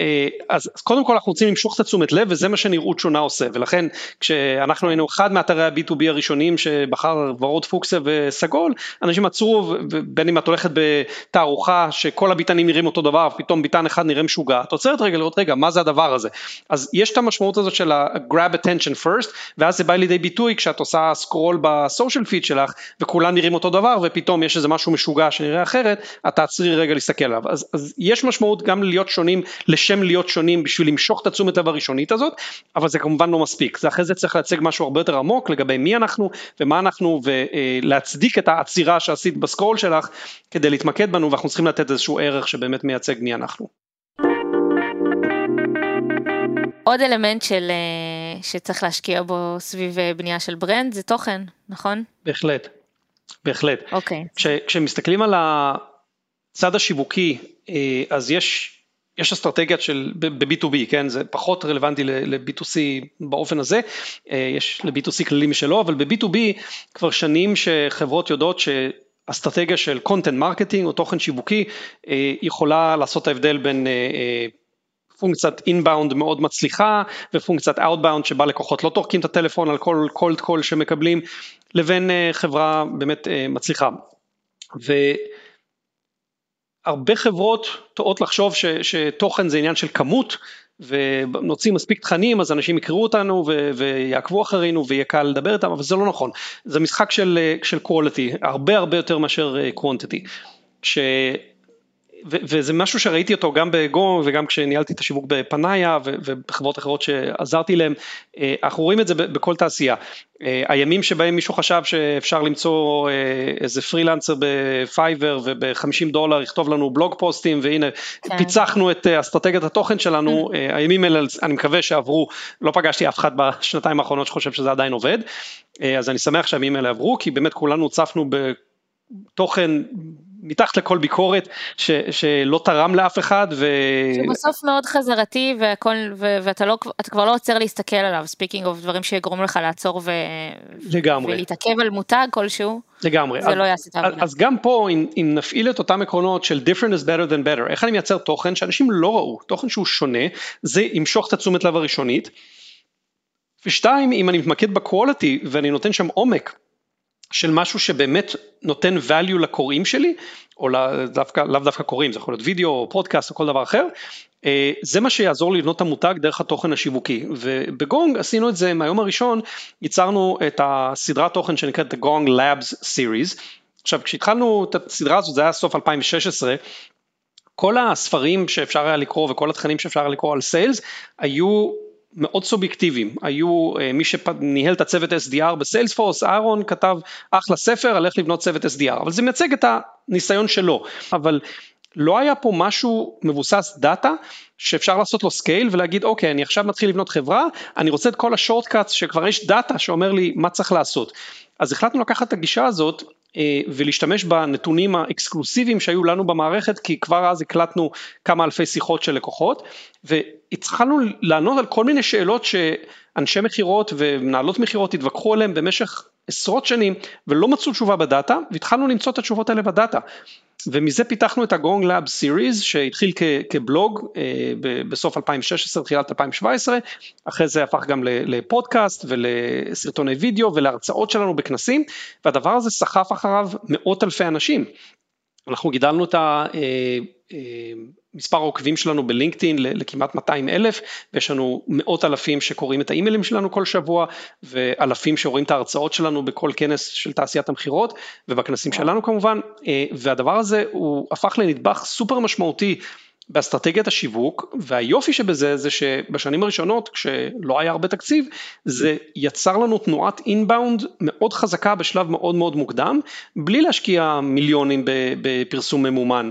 אה, אז, אז קודם כל אנחנו רוצים למשוך את התשומת לב וזה מה שנראות שונה עושה ולכן כשאנחנו היינו אחד מאתרי ה-B2B הראשונים שבחר ורוד פוקסה וסגול אנשים עצרו בין אם את הולכת בתערוכה שכל הביטנים נראים אותו דבר פתאום ביטן אחד נראה משוגע את עוצרת רגע לראות רגע מה זה הדבר הזה? אז יש את המשמעות הזאת של ה-grab attention first ואז זה בא לידי ביטוי כשאת עושה סקרול בסושיאל פיד שלך וכולם נראים אותו דבר ופתאום יש איזה משהו משוגע שנראה אחרת את תעצרי רגע להסתכל עליו. אז, אז יש משמעות גם להיות שונים לשם להיות שונים בשביל למשוך את התשומת לב הראשונית הזאת, אבל זה כמובן לא מספיק, זה אחרי זה צריך להציג משהו הרבה יותר עמוק לגבי מי אנחנו ומה אנחנו ולהצדיק את העצירה שעשית בסקרול שלך כדי להתמקד בנו ואנחנו צריכים לתת איזשהו ערך שבאמת מייצג מי אנחנו. עוד אלמנט של, אה, שצריך להשקיע בו סביב אה, בנייה של ברנד זה תוכן, נכון? בהחלט, בהחלט. אוקיי. כש, כשמסתכלים על הצד השיווקי אה, אז יש, יש אסטרטגיה של ב-B2B, כן, זה פחות רלוונטי ל-B2C באופן הזה, אה, יש ל-B2C כללים משלו, אבל ב-B2B כבר שנים שחברות יודעות ש... אסטרטגיה של content marketing או תוכן שיווקי אה, יכולה לעשות את ההבדל בין פונקציית inbound מאוד מצליחה ופונקציית outbound שבה לקוחות לא טורקים את הטלפון על כל cold call שמקבלים לבין חברה באמת מצליחה. ו... הרבה חברות טועות לחשוב ש, שתוכן זה עניין של כמות ונוציא מספיק תכנים אז אנשים יקראו אותנו ו, ויעקבו אחרינו ויהיה קל לדבר איתם אבל זה לא נכון. זה משחק של, של quality הרבה הרבה יותר מאשר אה, quantity. וזה משהו שראיתי אותו גם בגו וגם כשניהלתי את השיווק בפנאיה ובחברות אחרות שעזרתי להם, אה, אנחנו רואים את זה בכל תעשייה. אה, הימים שבהם מישהו חשב שאפשר למצוא אה, איזה פרילנסר בפייבר וב-50 דולר יכתוב לנו בלוג פוסטים והנה כן. פיצחנו את אסטרטגיית התוכן שלנו, הימים האלה אני מקווה שעברו, לא פגשתי אף אחד בשנתיים האחרונות שחושב שזה עדיין עובד, אז אני שמח שהימים האלה עברו כי באמת כולנו הוצפנו בתוכן מתחת לכל ביקורת ש, שלא תרם לאף אחד. ו... שבסוף מאוד חזרתי והכל, ו, ואתה לא, כבר לא עוצר להסתכל עליו, speaking of דברים שיגרום לך לעצור ו... לגמרי. ולהתעכב על מותג כלשהו. לגמרי. זה אז, לא יעשה את העבודה. אז גם פה אם, אם נפעיל את אותם עקרונות של different is better than better, איך אני מייצר תוכן שאנשים לא ראו, תוכן שהוא שונה, זה ימשוך את התשומת לב הראשונית. ושתיים, אם אני מתמקד ב quality ואני נותן שם עומק של משהו שבאמת נותן value לקוראים שלי, או לאו דווקא, לאו דווקא קוראים, זה יכול להיות וידאו או פודקאסט או כל דבר אחר, אה, זה מה שיעזור לבנות את המותג דרך התוכן השיווקי, ובגונג עשינו את זה מהיום הראשון, ייצרנו את הסדרת תוכן שנקראת The Gong Labs Series, עכשיו כשהתחלנו את הסדרה הזאת, זה היה סוף 2016, כל הספרים שאפשר היה לקרוא וכל התכנים שאפשר היה לקרוא על סיילס היו מאוד סובייקטיביים, היו אה, מי שניהל את הצוות SDR בסיילספורס, אהרון כתב אחלה ספר על איך לבנות צוות SDR, אבל זה מייצג את הניסיון שלו, אבל לא היה פה משהו מבוסס דאטה שאפשר לעשות לו scale ולהגיד אוקיי אני עכשיו מתחיל לבנות חברה, אני רוצה את כל ה shortcuts שכבר יש דאטה שאומר לי מה צריך לעשות. אז החלטנו לקחת את הגישה הזאת ולהשתמש בנתונים האקסקלוסיביים שהיו לנו במערכת כי כבר אז הקלטנו כמה אלפי שיחות של לקוחות והתחלנו לענות על כל מיני שאלות שאנשי מכירות ומנהלות מכירות התווכחו עליהם במשך עשרות שנים ולא מצאו תשובה בדאטה והתחלנו למצוא את התשובות האלה בדאטה ומזה פיתחנו את ה Gong Lab series שהתחיל כ- כבלוג אה, בסוף 2016 תחילת 2017 אחרי זה הפך גם לפודקאסט ולסרטוני וידאו ולהרצאות שלנו בכנסים והדבר הזה סחף אחריו מאות אלפי אנשים. אנחנו גידלנו את המספר אה, העוקבים שלנו בלינקדאין לכמעט 200 אלף ויש לנו מאות אלפים שקוראים את האימיילים שלנו כל שבוע ואלפים שרואים את ההרצאות שלנו בכל כנס של תעשיית המכירות ובכנסים שלנו כמובן. אה, והדבר הזה הוא הפך לנדבך סופר משמעותי באסטרטגיית השיווק והיופי שבזה זה שבשנים הראשונות כשלא היה הרבה תקציב זה יצר לנו תנועת אינבאונד מאוד חזקה בשלב מאוד מאוד מוקדם בלי להשקיע מיליונים בפרסום ממומן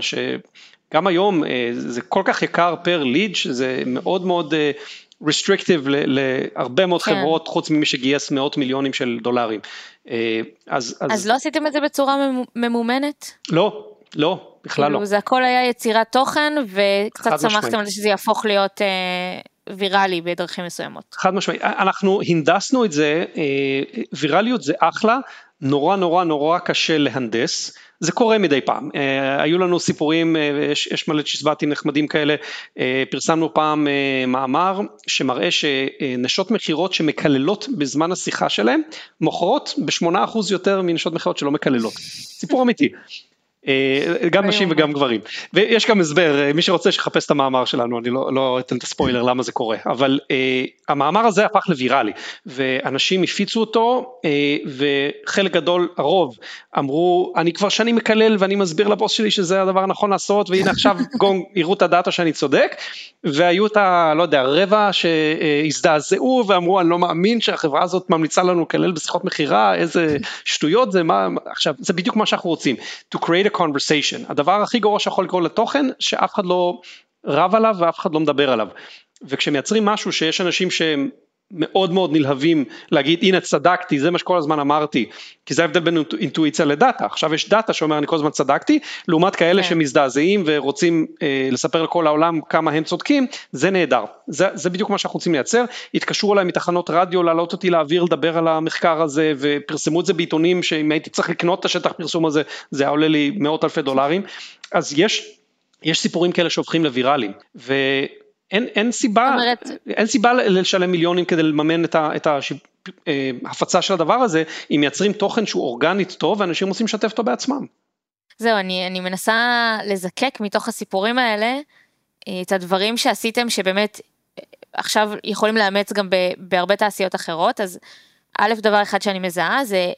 שגם היום אה, זה כל כך יקר פר ליד שזה מאוד מאוד restrictive להרבה מאוד כן. חברות חוץ ממי שגייס מאות מיליונים של דולרים. אה, אז, אז... אז לא עשיתם את זה בצורה ממומנת? לא, לא, בכלל לא. זה הכל היה יצירת תוכן וקצת שמחתם על זה שזה יהפוך להיות אה, ויראלי בדרכים מסוימות. חד משמעית, אנחנו הנדסנו את זה, אה, ויראליות זה אחלה, נורא נורא נורא קשה להנדס. זה קורה מדי פעם, אה, היו לנו סיפורים, אה, יש, יש מלא צ'יזבטים נחמדים כאלה, אה, פרסמנו פעם אה, מאמר שמראה שנשות מכירות שמקללות בזמן השיחה שלהם, מוכרות ב-8% יותר מנשות מכירות שלא מקללות, סיפור אמיתי. אה, גם נשים וגם גברים. ויש גם הסבר, אה, מי שרוצה שיחפש את המאמר שלנו, אני לא, לא אתן את הספוילר למה זה קורה, אבל uh, המאמר הזה הפך לוויראלי, ואנשים הפיצו אותו, uh, וחלק גדול, הרוב, אמרו, אני כבר שנים מקלל ואני מסביר לבוס שלי שזה הדבר הנכון לעשות, והנה עכשיו גונג יראו את הדאטה שאני צודק, והיו את ה... לא יודע, רבע שהזדעזעו ואמרו, אני לא מאמין שהחברה הזאת ממליצה לנו לקלל בשיחות מכירה, איזה שטויות זה, מה, עכשיו, זה בדיוק מה שאנחנו רוצים, to create a conversation. הדבר הכי גרוע שיכול לקרות לתוכן, שאף אחד לא רב עליו ואף אחד לא מדבר עליו. וכשמייצרים משהו שיש אנשים שהם מאוד מאוד נלהבים להגיד הנה צדקתי זה מה שכל הזמן אמרתי כי זה ההבדל בין אינטואיציה לדאטה עכשיו יש דאטה שאומר אני כל הזמן צדקתי לעומת כאלה כן. שמזדעזעים ורוצים אה, לספר לכל העולם כמה הם צודקים זה נהדר זה, זה בדיוק מה שאנחנו רוצים לייצר התקשרו אליי מתחנות רדיו להעלות אותי לאוויר לדבר על המחקר הזה ופרסמו את זה בעיתונים שאם הייתי צריך לקנות את השטח פרסום הזה זה היה עולה לי מאות אלפי דולרים אז יש יש סיפורים כאלה שהופכים לוויראליים. ו... אין, אין סיבה, אומרת... אין סיבה לשלם מיליונים כדי לממן את, ה, את ההפצה אה, של הדבר הזה, אם מייצרים תוכן שהוא אורגנית טוב ואנשים רוצים לשתף אותו בעצמם. זהו, אני, אני מנסה לזקק מתוך הסיפורים האלה אה, את הדברים שעשיתם שבאמת אה, עכשיו יכולים לאמץ גם בהרבה תעשיות אחרות, אז א', דבר אחד שאני מזהה זה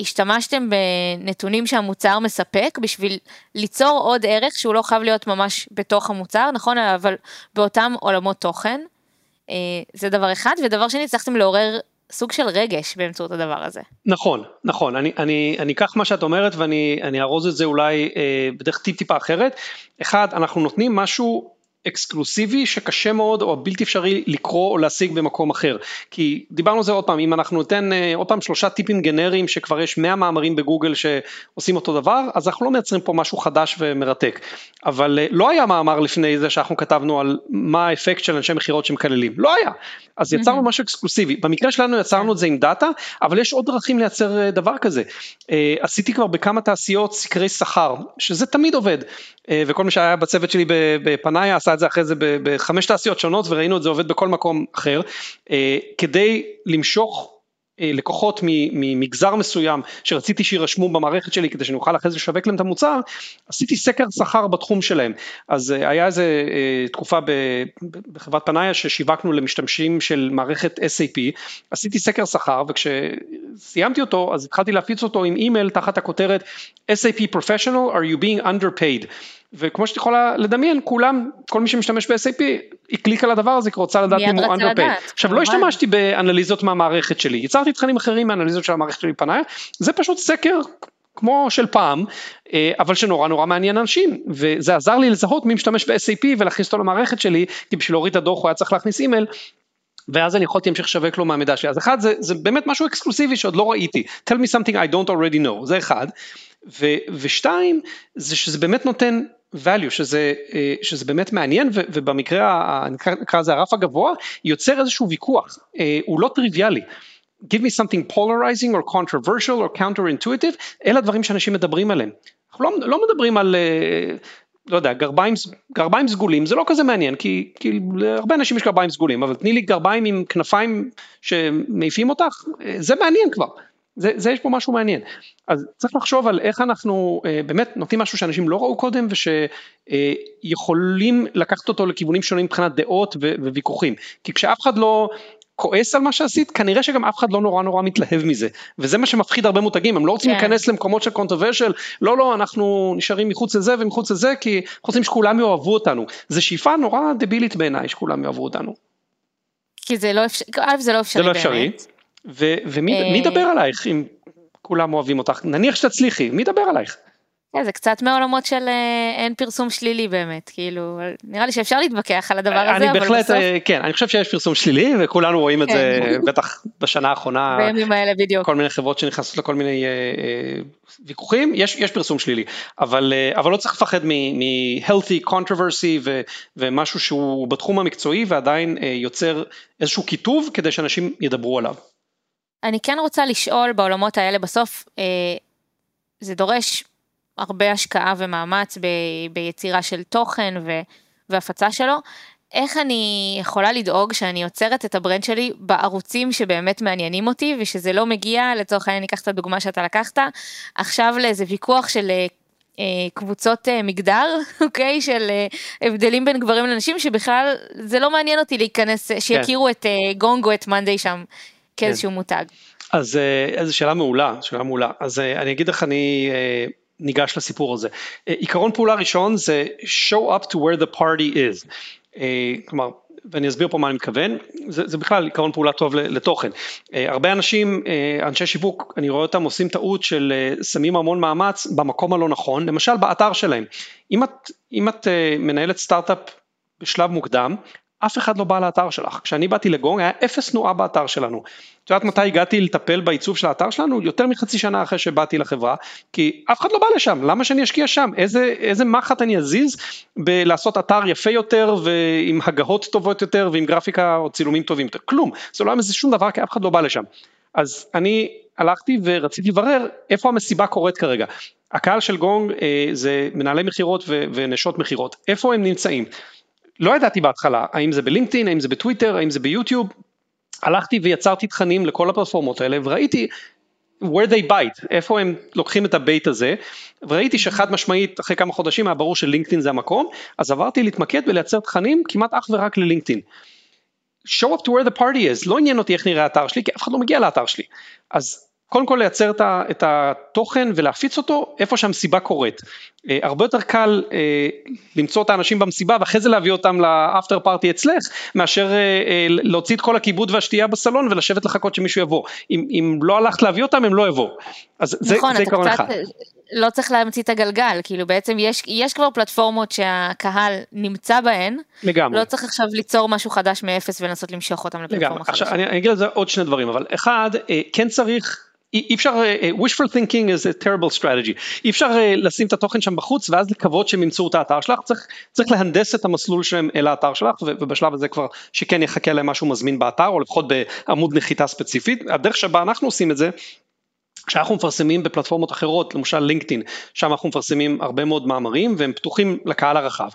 השתמשתם בנתונים שהמוצר מספק בשביל ליצור עוד ערך שהוא לא חייב להיות ממש בתוך המוצר, נכון? אבל באותם עולמות תוכן. אה, זה דבר אחד, ודבר שני, הצלחתם לעורר סוג של רגש באמצעות הדבר הזה. נכון, נכון, אני, אני, אני אקח מה שאת אומרת ואני ארוז את זה אולי אה, בדרך טיפ טיפה אחרת. אחד, אנחנו נותנים משהו אקסקלוסיבי שקשה מאוד או בלתי אפשרי לקרוא או להשיג במקום אחר. כי דיברנו על זה עוד פעם, אם אנחנו ניתן אה, עוד פעם שלושה טיפים גנריים שכבר יש 100 מאמרים בגוגל שעושים אותו דבר, אז אנחנו לא מייצרים פה משהו חדש ומרתק. אבל אה, לא היה מאמר לפני זה שאנחנו כתבנו על מה האפקט של אנשי מכירות שמקללים, לא היה. אז יצרנו משהו אקסקלוסיבי. במקרה שלנו יצרנו את זה עם דאטה, אבל יש עוד דרכים לייצר אה, דבר כזה. עשיתי כבר בכמה תעשיות סקרי שכר, שזה תמיד עובד. וכל מי שהיה בצוות שלי בפנאיה עשה את זה אחרי זה בחמש תעשיות שונות וראינו את זה עובד בכל מקום אחר, כדי למשוך אה, לקוחות ממגזר מסוים שרציתי שירשמו במערכת שלי כדי שאני אוכל אחרי זה לשווק להם את המוצר, עשיתי סקר שכר בתחום שלהם. אז אה, היה איזה אה, תקופה בחברת פנאיה ששיווקנו למשתמשים של מערכת SAP, עשיתי סקר שכר וכשסיימתי אותו אז התחלתי להפיץ אותו עם אימייל תחת הכותרת SAP Professional are you being underpaid. וכמו שאת יכולה לדמיין, כולם, כל מי שמשתמש ב-SAP, הקליק על הדבר הזה כי רוצה לדעת אם הוא underpaid. עכשיו לא השתמשתי באנליזות מהמערכת שלי, יצרתי תכנים אחרים מאנליזות של המערכת שלי פנאי, זה פשוט סקר כמו של פעם, אה, אבל שנורא נורא מעניין אנשים, וזה עזר לי לזהות מי משתמש ב-SAP ולהכניס אותו למערכת שלי, כי בשביל להוריד את הדוח הוא היה צריך להכניס אימייל, ואז אני יכולתי להמשיך לשווק לו מהמידע שלי. אז אחד זה, זה באמת משהו אקסקלוסיבי שעוד לא ראיתי, tell me something I don't already know, זה אחד. ו, ושתיים, זה שזה באמת נותן value, שזה, אה, שזה באמת מעניין ובמקרה, נקרא לזה הרף הגבוה, יוצר איזשהו ויכוח, אה, הוא לא טריוויאלי. give me something polarizing or controversial or counterintuitive, אלה הדברים שאנשים מדברים עליהם. אנחנו לא, לא מדברים על, אה, לא יודע, גרביים, גרביים סגולים, זה לא כזה מעניין, כי, כי להרבה אנשים יש גרביים סגולים, אבל תני לי גרביים עם כנפיים שמעיפים אותך, זה מעניין כבר. זה, זה יש פה משהו מעניין. אז צריך לחשוב על איך אנחנו אה, באמת נותנים משהו שאנשים לא ראו קודם ושיכולים אה, לקחת אותו לכיוונים שונים מבחינת דעות ו, וויכוחים. כי כשאף אחד לא כועס על מה שעשית, כנראה שגם אף אחד לא נורא נורא מתלהב מזה. וזה מה שמפחיד הרבה מותגים, הם לא רוצים כן. להיכנס למקומות של controversial, לא לא אנחנו נשארים מחוץ לזה ומחוץ לזה כי אנחנו רוצים שכולם יאהבו אותנו. זו שאיפה נורא דבילית בעיניי שכולם יאהבו אותנו. כי זה לא אפשרי, זה לא אפשרי זה לא אפשרי. באמת. ו, ומי אה, ידבר עלייך אם כולם אוהבים אותך? נניח שתצליחי, מי ידבר עלייך? Yeah, זה קצת מעולמות של אה, אין פרסום שלילי באמת, כאילו, נראה לי שאפשר להתווכח על הדבר הזה, אני אבל בהחלט, בסוף... אה, כן, אני חושב שיש פרסום שלילי וכולנו רואים את זה כן. בטח בשנה האחרונה, בימים האלה בדיוק, כל מיני חברות שנכנסות לכל מיני אה, אה, ויכוחים, יש, יש פרסום שלילי, אבל, אה, אבל לא צריך לפחד מ-healthy controversy ו, ומשהו שהוא בתחום המקצועי ועדיין אה, יוצר איזשהו קיטוב כדי שאנשים ידברו עליו. אני כן רוצה לשאול בעולמות האלה בסוף, אה, זה דורש הרבה השקעה ומאמץ ב, ביצירה של תוכן ו, והפצה שלו. איך אני יכולה לדאוג שאני יוצרת את ה brand שלי בערוצים שבאמת מעניינים אותי ושזה לא מגיע, לצורך העניין ניקח את הדוגמה שאתה לקחת, עכשיו לאיזה ויכוח של אה, אה קבוצות אה, מגדר, אוקיי? של אה, הבדלים בין גברים לנשים, שבכלל זה לא מעניין אותי להיכנס, כן. שיכירו כן. את גונג או את מאנדיי שם. כאיזשהו כן. מותג. אז אה, איזו שאלה מעולה, שאלה מעולה. אז אה, אני אגיד לך, אני אה, ניגש לסיפור הזה. עיקרון פעולה ראשון זה show up to where the party is. כלומר, ואני אסביר פה מה אני מתכוון, זה, זה בכלל עיקרון פעולה טוב לתוכן. הרבה אנשים, אנשי שיווק, אני רואה אותם עושים טעות של שמים המון מאמץ במקום הלא נכון, למשל באתר שלהם. אם את, אם את מנהלת סטארט-אפ בשלב מוקדם, אף אחד לא בא לאתר שלך. כשאני באתי לגונג היה אפס תנועה באתר שלנו. את יודעת מתי הגעתי לטפל בעיצוב של האתר שלנו? יותר מחצי שנה אחרי שבאתי לחברה, כי אף אחד לא בא לשם, למה שאני אשקיע שם? איזה, איזה מחט אני אזיז בלעשות אתר יפה יותר ועם הגהות טובות יותר ועם גרפיקה או צילומים טובים יותר? כלום, זה לא היה מזה שום דבר כי אף אחד לא בא לשם. אז אני הלכתי ורציתי לברר איפה המסיבה קורית כרגע. הקהל של גונג אה, זה מנהלי מכירות ונשות מכירות, איפה הם נמצאים? לא ידעתי בהתחלה האם זה בלינקדאין, האם זה בטוויטר, האם זה ביוטיוב, הלכתי ויצרתי תכנים לכל הפלטפורמות האלה וראיתי where they bite, איפה הם לוקחים את ה bite הזה, וראיתי שחד משמעית אחרי כמה חודשים היה ברור שלינקדאין זה המקום, אז עברתי להתמקד ולייצר תכנים כמעט אך ורק ללינקדאין. show up to where the party is, לא עניין אותי איך נראה האתר שלי, כי אף אחד לא מגיע לאתר שלי. אז קודם כל לייצר את התוכן ולהפיץ אותו איפה שהמסיבה קורית. אה, הרבה יותר קל אה, למצוא את האנשים במסיבה ואחרי זה להביא אותם ל after party אצלך, מאשר אה, להוציא את כל הכיבוד והשתייה בסלון ולשבת לחכות שמישהו יבוא. אם, אם לא הלכת להביא אותם הם לא יבואו. אז נכון, זה עיקרון אחד. לא צריך להמציא את הגלגל, כאילו בעצם יש, יש כבר פלטפורמות שהקהל נמצא בהן, לגמרי. לא צריך עכשיו ליצור משהו חדש מאפס ולנסות למשוך אותם לפלטפורמה חדשה. עכשיו אני, אני אגיד על זה עוד שני דברים, אבל אחד, כן צריך אי אפשר, אה, אה, wishful thinking is a terrible strategy, אי אפשר אה, לשים את התוכן שם בחוץ ואז לקוות שהם ימצאו את האתר שלך, צריך, צריך להנדס את המסלול שלהם אל האתר שלך ובשלב הזה כבר שכן יחכה להם משהו מזמין באתר או לפחות בעמוד נחיתה ספציפית, הדרך שבה אנחנו עושים את זה כשאנחנו מפרסמים בפלטפורמות אחרות, למשל לינקדאין, שם אנחנו מפרסמים הרבה מאוד מאמרים והם פתוחים לקהל הרחב.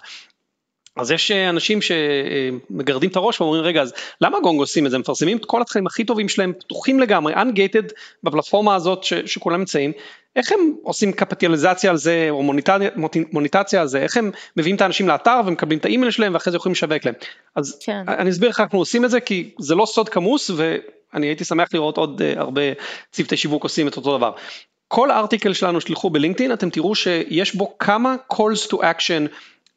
אז יש אה, אנשים שמגרדים את הראש ואומרים רגע אז למה גונג עושים את זה מפרסמים את כל התכנים הכי טובים שלהם פתוחים לגמרי ungated בפלטפורמה הזאת ש, שכולם נמצאים איך הם עושים קפיטליזציה על זה או מוניטציה, מוניטציה על זה איך הם מביאים את האנשים לאתר ומקבלים את האימייל שלהם ואחרי זה יכולים לשווק להם אז כן. אני אסביר איך אנחנו עושים את זה כי זה לא סוד כמוס ואני הייתי שמח לראות עוד uh, הרבה צוותי שיווק עושים את אותו דבר. כל ארטיקל שלנו שתלכו בלינקדאין אתם תראו שיש בו כמה calls to action אה,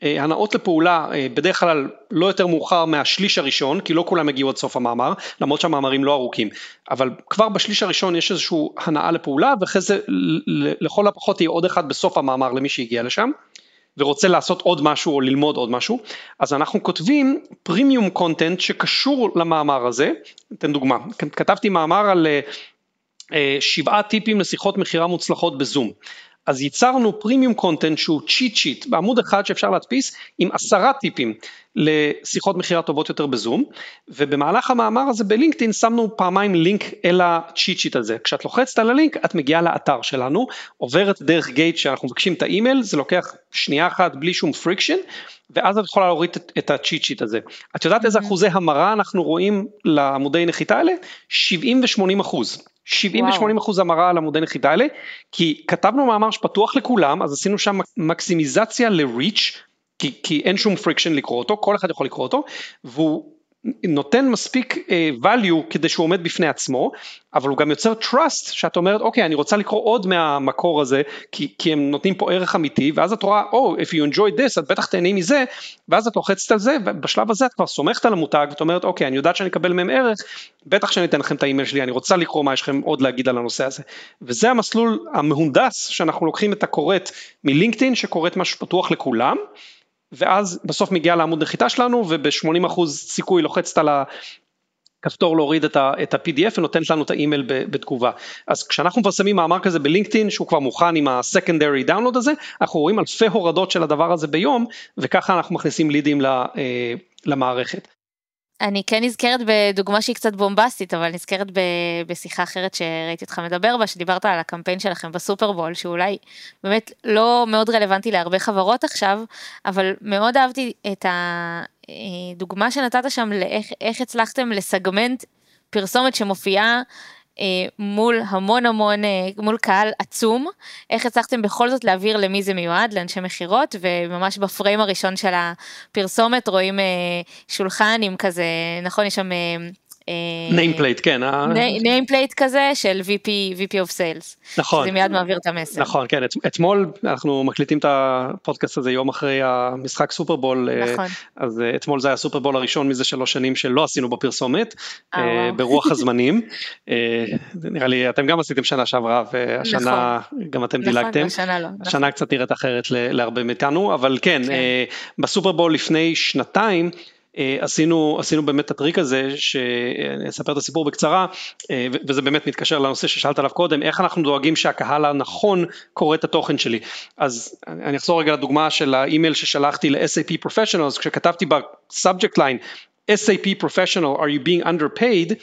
הנאות לפעולה אה, בדרך כלל לא יותר מאוחר מהשליש הראשון, כי לא כולם הגיעו עד סוף המאמר, למרות שהמאמרים לא ארוכים, אבל כבר בשליש הראשון יש איזושהי הנאה לפעולה, ואחרי זה לכל הפחות יהיה עוד אחד בסוף המאמר למי שהגיע לשם. ורוצה לעשות עוד משהו או ללמוד עוד משהו, אז אנחנו כותבים premium content שקשור למאמר הזה, אתן דוגמה, כתבתי מאמר על אה, שבעה טיפים לשיחות מכירה מוצלחות בזום. אז ייצרנו premium content שהוא cheat sheet בעמוד אחד שאפשר להדפיס עם עשרה טיפים לשיחות מכירה טובות יותר בזום ובמהלך המאמר הזה בלינקדאין שמנו פעמיים לינק אל ה cheat sheet הזה כשאת לוחצת על הלינק את מגיעה לאתר שלנו עוברת דרך gate שאנחנו מבקשים את האימייל זה לוקח שנייה אחת בלי שום friction ואז את יכולה להוריד את, את ה cheat sheet הזה. את יודעת איזה אחוזי המרה אנחנו רואים לעמודי נחיתה האלה? 70 ו-80 אחוז. 70 ו-80 אחוז המרה על עמודי נחיתה האלה, כי כתבנו מאמר שפתוח לכולם, אז עשינו שם מקסימיזציה ל-reach, כי, כי אין שום friction לקרוא אותו, כל אחד יכול לקרוא אותו, והוא נותן מספיק uh, value כדי שהוא עומד בפני עצמו, אבל הוא גם יוצר trust שאת אומרת אוקיי אני רוצה לקרוא עוד מהמקור הזה כי, כי הם נותנים פה ערך אמיתי ואז את רואה או oh, if you enjoy this את בטח תהני מזה ואז את לוחצת על זה ובשלב הזה את כבר סומכת על המותג ואת אומרת אוקיי אני יודעת שאני אקבל מהם ערך בטח שאני אתן לכם את האימייל שלי אני רוצה לקרוא מה יש לכם עוד להגיד על הנושא הזה וזה המסלול המהונדס שאנחנו לוקחים את הקוראת מלינקדאין שקוראת משהו פתוח לכולם ואז בסוף מגיעה לעמוד נחיתה שלנו וב-80% סיכוי לוחצת על הכפתור להוריד את ה-PDF ונותנת לנו את האימייל בתגובה. אז כשאנחנו מפרסמים מאמר כזה בלינקדאין שהוא כבר מוכן עם ה-secondary download הזה, אנחנו רואים אלפי הורדות של הדבר הזה ביום וככה אנחנו מכניסים לידים אה, למערכת. אני כן נזכרת בדוגמה שהיא קצת בומבסטית, אבל נזכרת ב, בשיחה אחרת שראיתי אותך מדבר בה, שדיברת על הקמפיין שלכם בסופרבול, שאולי באמת לא מאוד רלוונטי להרבה חברות עכשיו, אבל מאוד אהבתי את הדוגמה שנתת שם לאיך הצלחתם לסגמנט פרסומת שמופיעה מול המון המון, אה, מול קהל עצום, איך הצלחתם בכל זאת להעביר למי זה מיועד, לאנשי מכירות, וממש בפריים הראשון של הפרסומת רואים אה, שולחן עם כזה, נכון, יש שם nameplate, כן. nameplate כזה של VP, VP of Sales. נכון. זה מיד מעביר את המסר. נכון, כן. אתמול אנחנו מקליטים את הפודקאסט הזה יום אחרי המשחק סופרבול. אה, נכון. אז אה, אתמול זה היה הסופרבול הראשון מזה שלוש שנים שלא עשינו בפרסומת, אה, ברוח הזמנים. נראה לי אתם גם עשיתם שנה שעברה והשנה נכון. גם אתם נכון, דילגתם. נכון, השנה לא. השנה קצת נראית אחרת להרבה מאיתנו, אבל כן, כן. בסופרבול לפני שנתיים. אה, עשינו, עשינו באמת את הטריק הזה, שאני אספר את הסיפור בקצרה, אה, וזה באמת מתקשר לנושא ששאלת עליו קודם, איך אנחנו דואגים שהקהל הנכון קורא את התוכן שלי. אז אני אחזור רגע לדוגמה של האימייל ששלחתי ל-SAP Professionals, כשכתבתי ב-subject line, SAP Professional, are you being underpaid?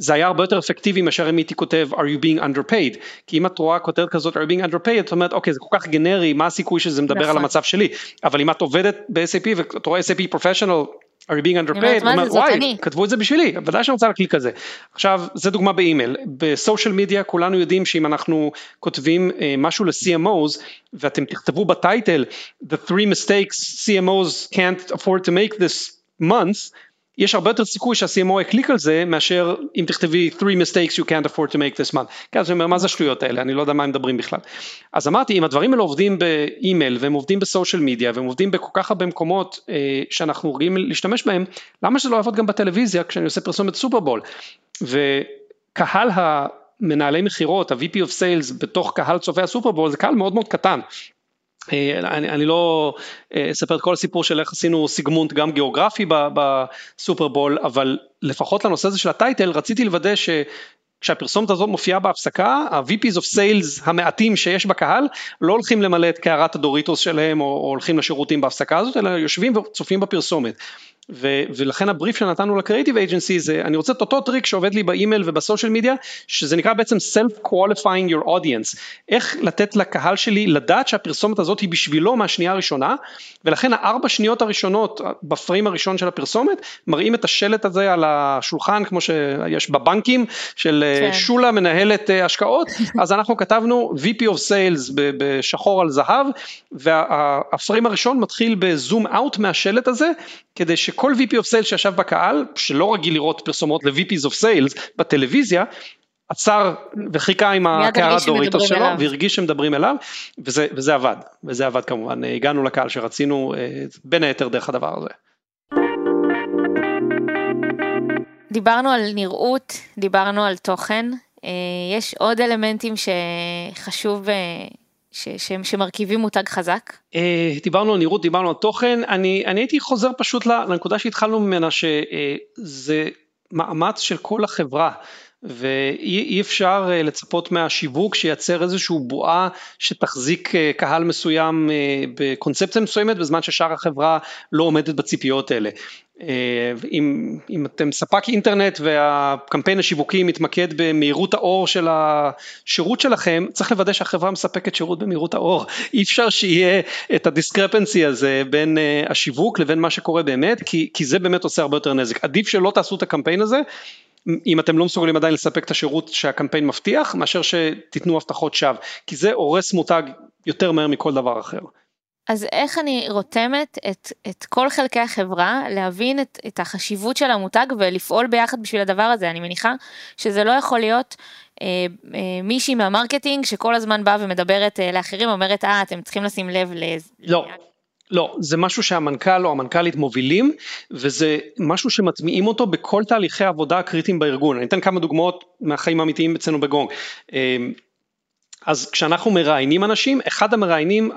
זה היה הרבה יותר אפקטיבי מאשר אם הייתי כותב are you being underpaid כי אם את רואה כותרת כזאת are you being underpaid את אומרת אוקיי זה כל כך גנרי מה הסיכוי שזה מדבר נכון. על המצב שלי אבל אם את עובדת ב-SAP ואת רואה SAP professional are you being underpaid, אומרת, וואי, אני. כתבו את זה בשבילי, ודאי שאני רוצה להקליק על זה. עכשיו, זה דוגמה באימייל, בסושיאל מדיה כולנו יודעים שאם אנחנו כותבים uh, משהו ל-CMOs, ואתם תכתבו בטייטל, the three mistakes CMOs can't afford to make this month, יש הרבה יותר סיכוי שה-CMO יקליק על זה מאשר אם תכתבי 3 mistakes you can't afford to make this month. כן, אז אני אומר מה זה השטויות האלה, אני לא יודע מה הם מדברים בכלל. אז אמרתי אם הדברים האלה עובדים באימייל והם עובדים בסושיאל מדיה והם עובדים בכל כך הרבה מקומות אה, שאנחנו רגילים להשתמש בהם, למה שזה לא יעבוד גם בטלוויזיה כשאני עושה פרסומת סופרבול. וקהל המנהלי מכירות, ה-VP of Sales בתוך קהל צופי הסופרבול זה קהל מאוד מאוד קטן. אה, אני, אני לא אה, אספר את כל הסיפור של איך עשינו סיגמונט גם גיאוגרפי בסופרבול, אבל לפחות לנושא הזה של הטייטל רציתי לוודא ש... כשהפרסומת הזאת מופיעה בהפסקה, ה-VPs of Sales המעטים שיש בקהל לא הולכים למלא את קערת הדוריטוס שלהם או, או הולכים לשירותים בהפסקה הזאת, אלא יושבים וצופים בפרסומת. ו, ולכן הבריף שנתנו ל creative agency זה אני רוצה את אותו טריק שעובד לי באימייל ובסושיאל מדיה, שזה נקרא בעצם self-qualifying your audience, איך לתת לקהל שלי לדעת שהפרסומת הזאת היא בשבילו מהשנייה הראשונה, ולכן הארבע שניות הראשונות בפריים הראשון של הפרסומת, מראים את השלט הזה על השולחן כמו שיש בבנקים של אה, כן. שולה מנהלת אה, השקעות, אז אנחנו כתבנו VP of Sales בשחור על זהב, והפריים הראשון מתחיל בזום אאוט מהשלט הזה, כדי שכל VP of Sales שישב בקהל, שלא רגיל לראות פרסומות ל-VPs of Sales בטלוויזיה, עצר וחיכה עם הקערה דוריטוס שלו אליו. והרגיש שמדברים אליו וזה, וזה עבד, וזה עבד כמובן, הגענו לקהל שרצינו אה, בין היתר דרך הדבר הזה. דיברנו על נראות, דיברנו על תוכן, אה, יש עוד אלמנטים שחשוב אה, ש, ש, שמרכיבים מותג חזק? דיברנו על נראות, דיברנו על תוכן, אני, אני הייתי חוזר פשוט לנקודה שהתחלנו ממנה, שזה מאמץ של כל החברה. ואי אפשר אה, לצפות מהשיווק שייצר איזושהי בועה שתחזיק אה, קהל מסוים אה, בקונספציה מסוימת בזמן ששאר החברה לא עומדת בציפיות האלה. אם, אם אתם ספק אינטרנט והקמפיין השיווקי מתמקד במהירות האור של השירות שלכם, צריך לוודא שהחברה מספקת שירות במהירות האור. אי אפשר שיהיה את ה discrepancy הזה בין השיווק לבין מה שקורה באמת, כי, כי זה באמת עושה הרבה יותר נזק. עדיף שלא תעשו את הקמפיין הזה, אם אתם לא מסוגלים עדיין לספק את השירות שהקמפיין מבטיח, מאשר שתיתנו הבטחות שווא, כי זה הורס מותג יותר מהר מכל דבר אחר. אז איך אני רותמת את, את כל חלקי החברה להבין את, את החשיבות של המותג ולפעול ביחד בשביל הדבר הזה, אני מניחה שזה לא יכול להיות אה, אה, מישהי מה marketing שכל הזמן באה ומדברת אה, לאחרים, אומרת אה אתם צריכים לשים לב לזה. לא. לא, זה משהו שהמנכ"ל או המנכ"לית מובילים וזה משהו שמטמיעים אותו בכל תהליכי העבודה הקריטיים בארגון. אני אתן כמה דוגמאות מהחיים האמיתיים אצלנו בגונג. אמ, אז כשאנחנו מראיינים אנשים, אחד המראיינים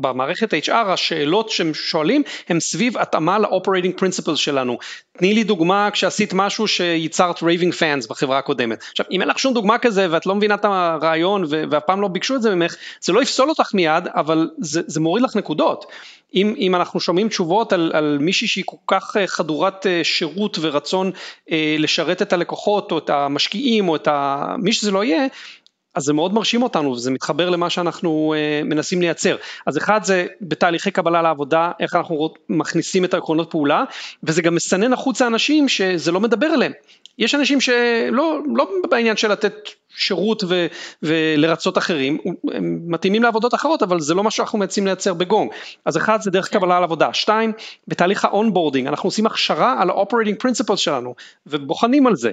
במערכת HR השאלות שהם שואלים הם סביב התאמה ל-operating principles שלנו. תני לי דוגמה כשעשית משהו שייצרת raving fans בחברה הקודמת. עכשיו אם אין לך שום דוגמה כזה ואת לא מבינה את הרעיון ואף פעם לא ביקשו את זה ממך, זה לא יפסול אותך מיד אבל זה, זה מוריד לך נקודות. אם, אם אנחנו שומעים תשובות על, על מישהי שהיא כל כך אה, חדורת אה, שירות ורצון אה, לשרת את הלקוחות או את המשקיעים או את ה, מי שזה לא יהיה, אז זה מאוד מרשים אותנו וזה מתחבר למה שאנחנו uh, מנסים לייצר. אז אחד זה בתהליכי קבלה לעבודה, איך אנחנו מכניסים את העקרונות פעולה, וזה גם מסנן החוצה אנשים שזה לא מדבר אליהם. יש אנשים שלא לא בעניין של לתת שירות ו, ולרצות אחרים, הם מתאימים לעבודות אחרות, אבל זה לא מה שאנחנו מנסים לייצר בגונג. אז אחד זה דרך כן. קבלה לעבודה. שתיים, בתהליך ה onboarding, אנחנו עושים הכשרה על ה-operating principles שלנו, ובוחנים על זה.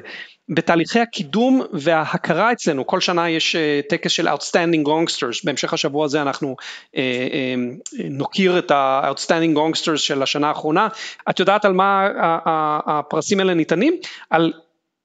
בתהליכי הקידום וההכרה אצלנו, כל שנה יש uh, טקס של Outstanding Gongsters, בהמשך השבוע הזה אנחנו uh, uh, נוקיר את ה-Outstanding Gongsters של השנה האחרונה. את יודעת על מה הפרסים האלה ניתנים? על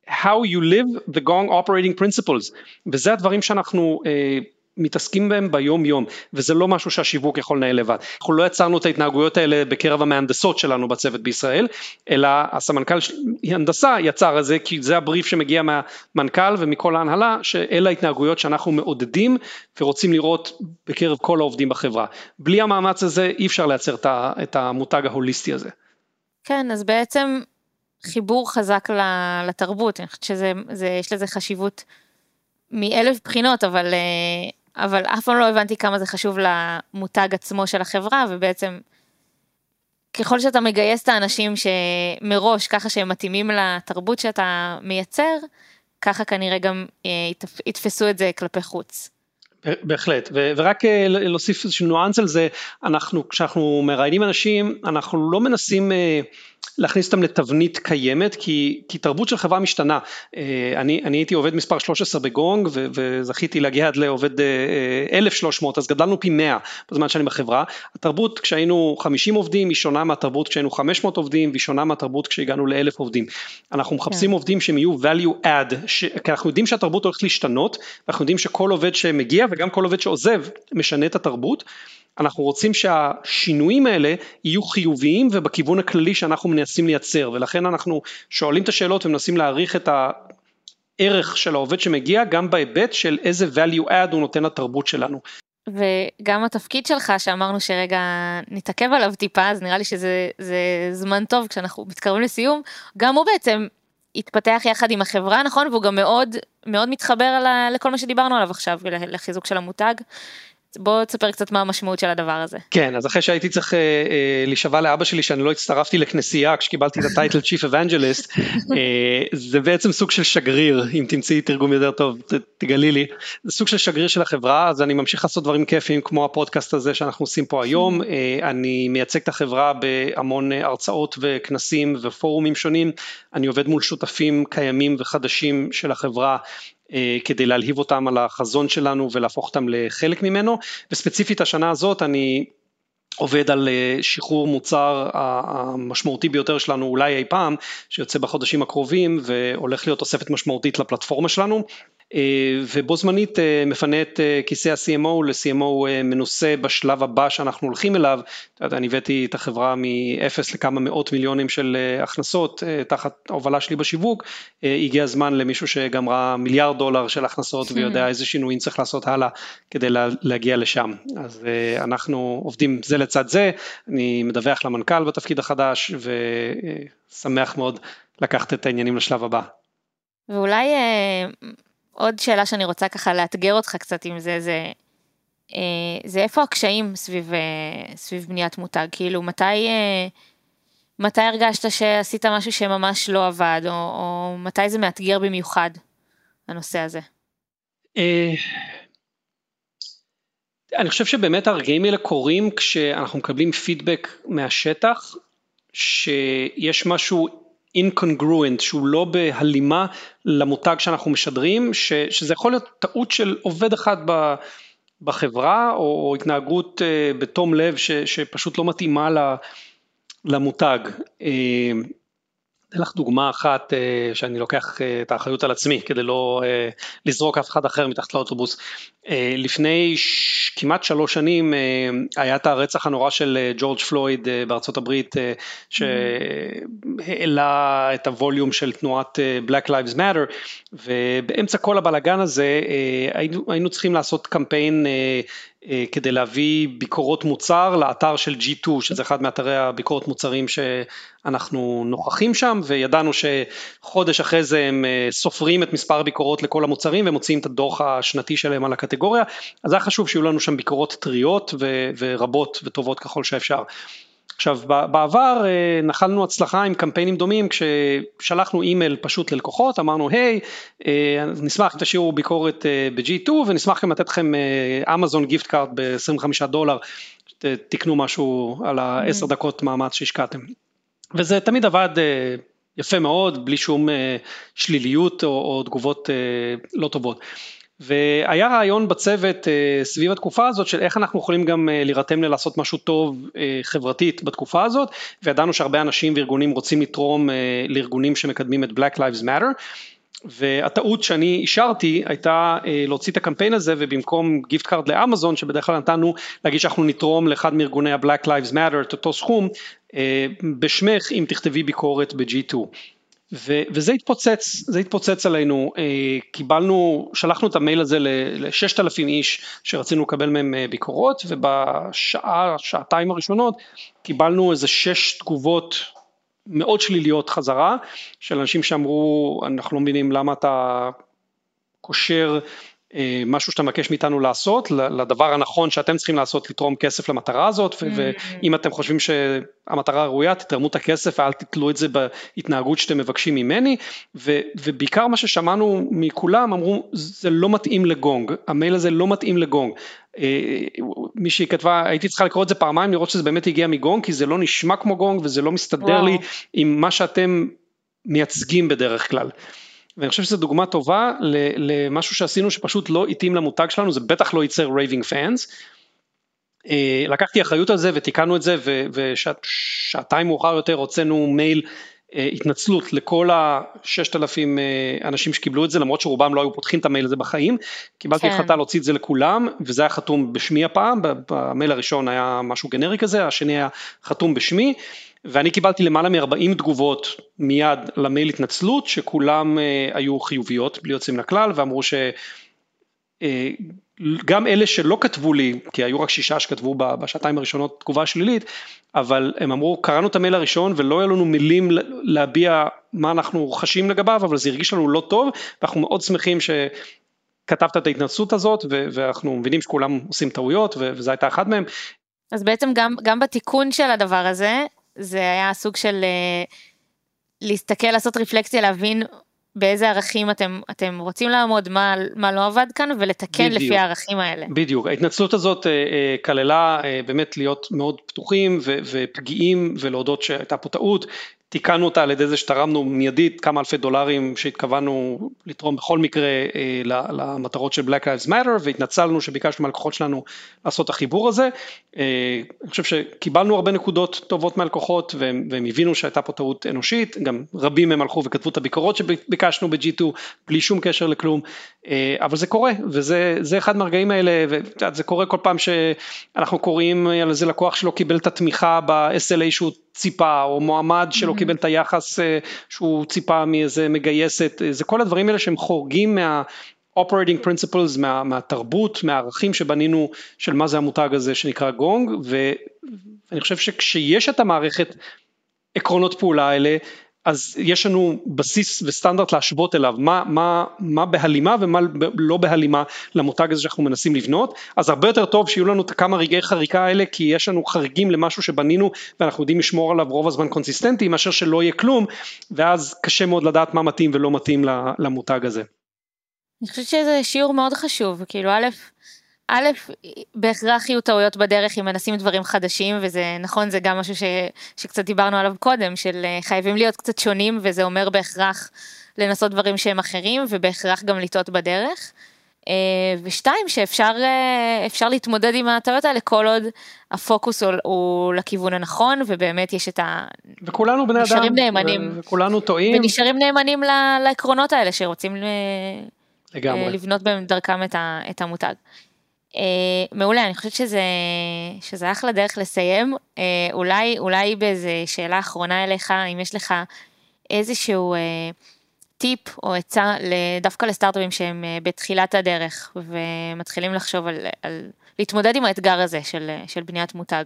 how you live the gong operating principles וזה הדברים שאנחנו אה, מתעסקים בהם ביום יום וזה לא משהו שהשיווק יכול לנהל לבד. אנחנו לא יצרנו את ההתנהגויות האלה בקרב המהנדסות שלנו בצוות בישראל אלא הסמנכ"ל הנדסה יצר את זה כי זה הבריף שמגיע מהמנכ"ל ומכל ההנהלה שאלה ההתנהגויות שאנחנו מעודדים ורוצים לראות בקרב כל העובדים בחברה. בלי המאמץ הזה אי אפשר לייצר את המותג ההוליסטי הזה. כן אז בעצם חיבור חזק לתרבות, אני חושבת שיש לזה חשיבות מאלף בחינות, אבל, אה, אבל אף פעם לא הבנתי כמה זה חשוב למותג עצמו של החברה, ובעצם ככל שאתה מגייס את האנשים שמראש, ככה שהם מתאימים לתרבות שאתה מייצר, ככה כנראה גם אה, יתפסו את זה כלפי חוץ. בהחלט, ורק אה, להוסיף איזשהו ניואנס על זה, אנחנו, כשאנחנו מראיינים אנשים, אנחנו לא מנסים להכניס אותם לתבנית קיימת, כי, כי תרבות של חברה משתנה. אה, אני, אני הייתי עובד מספר 13 בגונג ו, וזכיתי להגיע עד לעובד 1,300, אה, אז גדלנו פי 100 בזמן שאני בחברה. התרבות כשהיינו 50 עובדים היא שונה מהתרבות כשהיינו 500 עובדים והיא שונה מהתרבות כשהגענו ל-1,000 עובדים. אנחנו מחפשים כן. עובדים שהם יהיו value add, ש... כי אנחנו יודעים שהתרבות הולכת להשתנות, ואנחנו יודעים שכל עובד שמגיע וגם כל עובד שעוזב משנה את התרבות. אנחנו רוצים שהשינויים האלה יהיו חיוביים ובכיוון הכללי שאנחנו מנסים לייצר. ולכן אנחנו שואלים את השאלות ומנסים להעריך את הערך של העובד שמגיע גם בהיבט של איזה value add הוא נותן לתרבות שלנו. וגם התפקיד שלך שאמרנו שרגע נתעכב עליו טיפה אז נראה לי שזה זמן טוב כשאנחנו מתקרבים לסיום. גם הוא בעצם התפתח יחד עם החברה נכון? והוא גם מאוד מאוד מתחבר לכל מה שדיברנו עליו עכשיו לחיזוק של המותג בוא תספר קצת מה המשמעות של הדבר הזה. כן, אז אחרי שהייתי צריך אה, אה, להישבע לאבא שלי שאני לא הצטרפתי לכנסייה כשקיבלתי את ה title chief evangelist, זה בעצם סוג של שגריר, אם תמצאי תרגום יותר טוב, תגלי לי, זה סוג של שגריר של החברה, אז אני ממשיך לעשות דברים כיפים כמו הפודקאסט הזה שאנחנו עושים פה היום, אה, אני מייצג את החברה בהמון הרצאות וכנסים ופורומים שונים, אני עובד מול שותפים קיימים וחדשים של החברה. אה, כדי להלהיב אותם על החזון שלנו ולהפוך אותם לחלק ממנו, וספציפית השנה הזאת אני עובד על אה, שחרור מוצר המשמעותי ביותר שלנו אולי אי פעם, שיוצא בחודשים הקרובים והולך להיות תוספת משמעותית לפלטפורמה שלנו. אה, ובו זמנית אה, מפנה את אה, כיסא ה-CMO ל-CMO מנוסה בשלב הבא שאנחנו הולכים אליו, אני הבאתי את החברה מ-0 לכמה מאות מיליונים של הכנסות תחת ההובלה שלי בשיווק, הגיע הזמן למישהו שגם ראה מיליארד דולר של הכנסות ויודע איזה שינויים צריך לעשות הלאה כדי להגיע לשם, אז אנחנו עובדים זה לצד זה, אני מדווח למנכ"ל בתפקיד החדש ושמח מאוד לקחת את העניינים לשלב הבא. ואולי עוד שאלה שאני רוצה ככה לאתגר אותך קצת עם זה, זה, אה, זה איפה הקשיים סביב, אה, סביב בניית מותג, כאילו מתי, אה, מתי הרגשת שעשית משהו שממש לא עבד, או, או מתי זה מאתגר במיוחד, הנושא הזה? אני חושב שבאמת הרגעים האלה קורים כשאנחנו מקבלים פידבק מהשטח, שיש משהו incongruent, שהוא לא בהלימה למותג שאנחנו משדרים, ש, שזה יכול להיות טעות של עובד אחד ב, בחברה, או, או התנהגות uh, בתום לב ש, שפשוט לא מתאימה למותג. Uh, אתן לך דוגמה אחת uh, שאני לוקח את האחריות על עצמי כדי לא לזרוק אף אחד אחר מתחת לאוטובוס. Uh, לפני ש... כמעט שלוש שנים uh, היה את הרצח הנורא של uh, ג'ורג' פלויד בארצות הברית שהעלה את הווליום של תנועת Black Lives Matter ובאמצע כל הבלגן הזה היינו, היינו צריכים לעשות קמפיין אה, כדי להביא ביקורות מוצר לאתר של G2 שזה אחד מאתרי הביקורות מוצרים שאנחנו נוכחים שם וידענו שחודש אחרי זה הם אה, סופרים את מספר הביקורות לכל המוצרים ומוציאים את הדוח השנתי שלהם על הקטגוריה אז היה חשוב שיהיו לנו שם ביקורות טריות ורבות וטובות ככל שאפשר. עכשיו בעבר אה, נחלנו הצלחה עם קמפיינים דומים כששלחנו אימייל פשוט ללקוחות אמרנו היי אה, נשמח אם תשאירו ביקורת אה, ב-G2 ונשמח גם לתת לכם אמזון גיפט קארט ב-25 דולר תקנו משהו על ה-10 mm-hmm. דקות מאמץ שהשקעתם וזה תמיד עבד יפה מאוד בלי שום שליליות או, או תגובות לא טובות. והיה רעיון בצוות אה, סביב התקופה הזאת של איך אנחנו יכולים גם אה, להירתם ללעשות משהו טוב אה, חברתית בתקופה הזאת וידענו שהרבה אנשים וארגונים רוצים לתרום לארגונים שמקדמים את Black Lives Matter. והטעות שאני אישרתי הייתה להוציא את הקמפיין הזה ובמקום gift card לאמזון שבדרך כלל נתנו להגיד שאנחנו נתרום לאחד מארגוני ה-Black Lives Matter את אותו סכום בשמך אם תכתבי ביקורת ב-G2 ו, וזה התפוצץ, זה התפוצץ עלינו, אה, קיבלנו, שלחנו את המייל הזה ל-6,000 איש שרצינו לקבל מהם אה, ביקורות ובשעה, שעתיים הראשונות קיבלנו איזה שש תגובות מאוד שליליות חזרה של אנשים שאמרו אנחנו לא מבינים למה אתה קושר משהו שאתה מבקש מאיתנו לעשות, לדבר הנכון שאתם צריכים לעשות, לתרום כסף למטרה הזאת, mm. ואם אתם חושבים שהמטרה ראויה, תתרמו את הכסף ואל תתלו את זה בהתנהגות שאתם מבקשים ממני, ובעיקר מה ששמענו מכולם, אמרו, זה לא מתאים לגונג, המייל הזה לא מתאים לגונג. אה, מישהי כתבה, הייתי צריכה לקרוא את זה פעמיים, לראות שזה באמת הגיע מגונג, כי זה לא נשמע כמו גונג וזה לא מסתדר וואו. לי עם מה שאתם מייצגים בדרך כלל. ואני חושב שזו דוגמה טובה למשהו שעשינו שפשוט לא התאים למותג שלנו, זה בטח לא ייצר raving fans. אה, לקחתי אחריות על זה ותיקנו את זה ושעתיים מאוחר יותר הוצאנו מייל אה, התנצלות לכל הששת אלפים אה, אנשים שקיבלו את זה למרות שרובם לא היו פותחים את המייל הזה בחיים, קיבלתי כן. החלטה להוציא את זה לכולם וזה היה חתום בשמי הפעם, במייל הראשון היה משהו גנרי כזה, השני היה חתום בשמי ואני קיבלתי למעלה מ-40 תגובות מיד למייל התנצלות שכולם uh, היו חיוביות בלי יוצאים לכלל ואמרו ש... Uh, גם אלה שלא כתבו לי, כי היו רק שישה שכתבו בשעתיים הראשונות תגובה שלילית, אבל הם אמרו, קראנו את המייל הראשון ולא היו לנו מילים להביע מה אנחנו חשים לגביו, אבל זה הרגיש לנו לא טוב, ואנחנו מאוד שמחים שכתבת את ההתנסות הזאת, ואנחנו מבינים שכולם עושים טעויות, וזו הייתה אחת מהם. אז בעצם גם, גם בתיקון של הדבר הזה, זה היה סוג של אה, להסתכל, לעשות רפלקציה, להבין באיזה ערכים אתם, אתם רוצים לעמוד, מה, מה לא עבד כאן, ולתקן בדיוק, לפי הערכים האלה. בדיוק, ההתנצלות הזאת אה, אה, כללה אה, באמת להיות מאוד פתוחים ו, ופגיעים ולהודות שהייתה פה טעות, תיקנו אותה על ידי זה שתרמנו מיידית כמה אלפי דולרים שהתכוונו לתרום בכל מקרה אה, למטרות של Black Lives Matter והתנצלנו שביקשנו מהלקוחות שלנו לעשות את החיבור הזה. אה, אני חושב שקיבלנו הרבה נקודות טובות מהלקוחות והם, והם הבינו שהייתה פה טעות אנושית, גם רבים מהם הלכו וכתבו את הביקורות שביקשנו ב-G2 בלי שום קשר לכלום, אה, אבל זה קורה וזה אחד מהרגעים האלה וזה קורה כל פעם שאנחנו קוראים על איזה לקוח שלא קיבל את התמיכה ב-SLA שהוא ציפה, או מועמד שלא mm-hmm. קיבל את היחס אה, שהוא ציפה מאיזה מגייסת, אה, זה כל הדברים האלה שהם חורגים מה... operating principles מה, מהתרבות, מהערכים שבנינו של מה זה המותג הזה שנקרא גונג ואני חושב שכשיש את המערכת עקרונות פעולה האלה אז יש לנו בסיס וסטנדרט להשוות אליו, מה, מה, מה בהלימה ומה לא בהלימה למותג הזה שאנחנו מנסים לבנות, אז הרבה יותר טוב שיהיו לנו את כמה רגעי חריקה האלה, כי יש לנו חריגים למשהו שבנינו ואנחנו יודעים לשמור עליו רוב הזמן קונסיסטנטי, מאשר שלא יהיה כלום, ואז קשה מאוד לדעת מה מתאים ולא מתאים למותג הזה. אני חושבת שזה שיעור מאוד חשוב, כאילו א', א', בהכרח יהיו טעויות בדרך אם מנסים דברים חדשים, וזה נכון, זה גם משהו ש, שקצת דיברנו עליו קודם, של אה, חייבים להיות קצת שונים, וזה אומר בהכרח לנסות דברים שהם אחרים, ובהכרח גם לטעות בדרך. אה, ושתיים, שאפשר אה, להתמודד עם הטעויות האלה כל עוד הפוקוס הוא, הוא לכיוון הנכון, ובאמת יש את ה... וכולנו בני אדם, נאמנים, וכולנו טועים. ונשארים נאמנים לעקרונות האלה שרוצים לגמרי. לבנות בהם דרכם את המותג. Uh, מעולה, אני חושבת שזה, שזה אחלה דרך לסיים. Uh, אולי, אולי באיזה שאלה אחרונה אליך, אם יש לך איזשהו uh, טיפ או עצה דווקא לסטארט-אפים שהם uh, בתחילת הדרך ומתחילים לחשוב על, על להתמודד עם האתגר הזה של, של בניית מותג.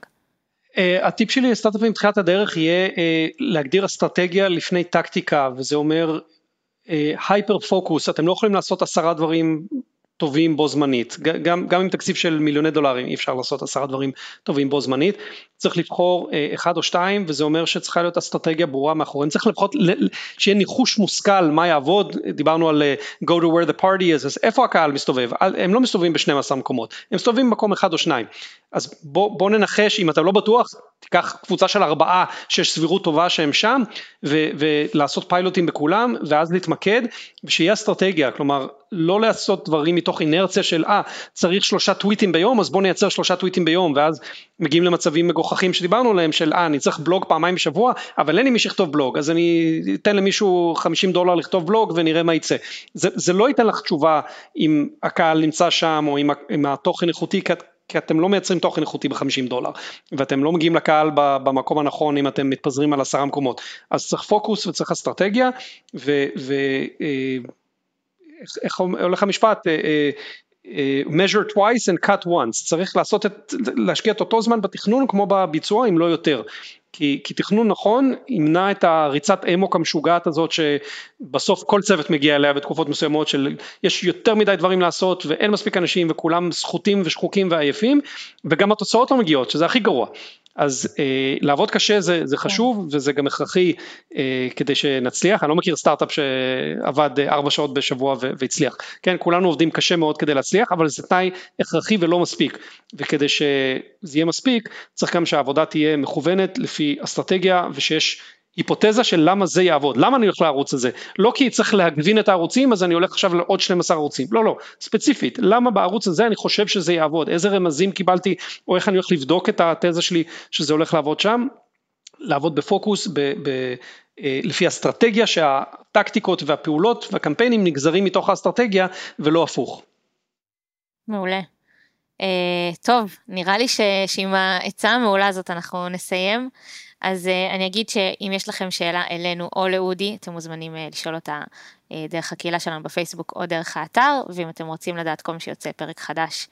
Uh, הטיפ שלי לסטארט-אפים בתחילת הדרך יהיה uh, להגדיר אסטרטגיה לפני טקטיקה, וזה אומר הייפר פוקוס, אתם לא יכולים לעשות עשרה דברים טובים בו זמנית, גם, גם עם תקציב של מיליוני דולרים אי אפשר לעשות עשרה דברים טובים בו זמנית, צריך לבחור אה, אחד או שתיים וזה אומר שצריכה להיות אסטרטגיה ברורה מאחוריהם, צריך לפחות שיהיה ניחוש מושכל מה יעבוד, דיברנו על אה, go to where the party is, אז איפה הקהל מסתובב, הם לא מסתובבים ב-12 מקומות, הם מסתובבים במקום אחד או שניים, אז בוא, בוא ננחש אם אתה לא בטוח תיקח קבוצה של ארבעה שיש סבירות טובה שהם שם ו, ולעשות פיילוטים בכולם ואז להתמקד ושיהיה אסטרטגיה, כלומר לא לעשות דברים מתוך אינרציה של אה צריך שלושה טוויטים ביום אז בוא נייצר שלושה טוויטים ביום ואז מגיעים למצבים מגוחכים שדיברנו עליהם של אה אני צריך בלוג פעמיים בשבוע אבל אין לי מי שיכתוב בלוג אז אני אתן למישהו 50 דולר לכתוב בלוג ונראה מה יצא. זה, זה לא ייתן לך תשובה אם הקהל נמצא שם או אם, אם התוכן איכותי כי אתם לא מייצרים תוכן איכותי ב-50 דולר ואתם לא מגיעים לקהל במקום הנכון אם אתם מתפזרים על עשרה מקומות אז צריך פוקוס וצריך אסטרטגיה ואיך אה, הולך המשפט אה, אה, measure twice and cut once. צריך לעשות את להשקיע את אותו זמן בתכנון כמו בביצוע אם לא יותר. כי, כי תכנון נכון ימנע את הריצת אמוק המשוגעת הזאת שבסוף כל צוות מגיע אליה בתקופות מסוימות של יש יותר מדי דברים לעשות ואין מספיק אנשים וכולם סחוטים ושחוקים ועייפים וגם התוצאות לא מגיעות שזה הכי גרוע אז אה, לעבוד קשה זה, זה כן. חשוב וזה גם הכרחי אה, כדי שנצליח, אני לא מכיר סטארט-אפ שעבד אה, ארבע שעות בשבוע והצליח, כן כולנו עובדים קשה מאוד כדי להצליח אבל זה תנאי הכרחי ולא מספיק. וכדי שזה יהיה מספיק צריך גם שהעבודה תהיה מכוונת לפי אסטרטגיה ושיש היפותזה של למה זה יעבוד, למה אני הולך לערוץ הזה, לא כי צריך להגבין את הערוצים אז אני הולך עכשיו לעוד 12 ערוצים, לא לא, ספציפית, למה בערוץ הזה אני חושב שזה יעבוד, איזה רמזים קיבלתי או איך אני הולך לבדוק את התזה שלי שזה הולך לעבוד שם, לעבוד בפוקוס, ב, ב, אה, לפי אסטרטגיה שהטקטיקות והפעולות והקמפיינים נגזרים מתוך האסטרטגיה ולא הפוך. מעולה. Uh, טוב, נראה לי ש, שעם העצה המעולה הזאת אנחנו נסיים. אז אה, אני אגיד שאם יש לכם שאלה אלינו או לאודי, אתם מוזמנים אה, לשאול אותה אה, דרך הקהילה שלנו בפייסבוק או דרך האתר, ואם אתם רוצים לדעת כל מי שיוצא פרק חדש,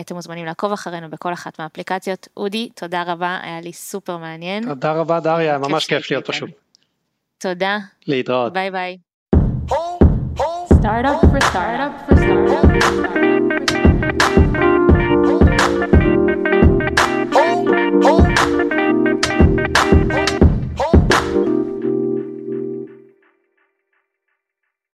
אתם מוזמנים לעקוב אחרינו בכל אחת מהאפליקציות. אודי, תודה רבה, היה לי סופר מעניין. תודה רבה דריה, ממש כיף להיות פה שוב. תודה. להתראות. ביי ביי. Startup for startup. For startup, for startup. Bye.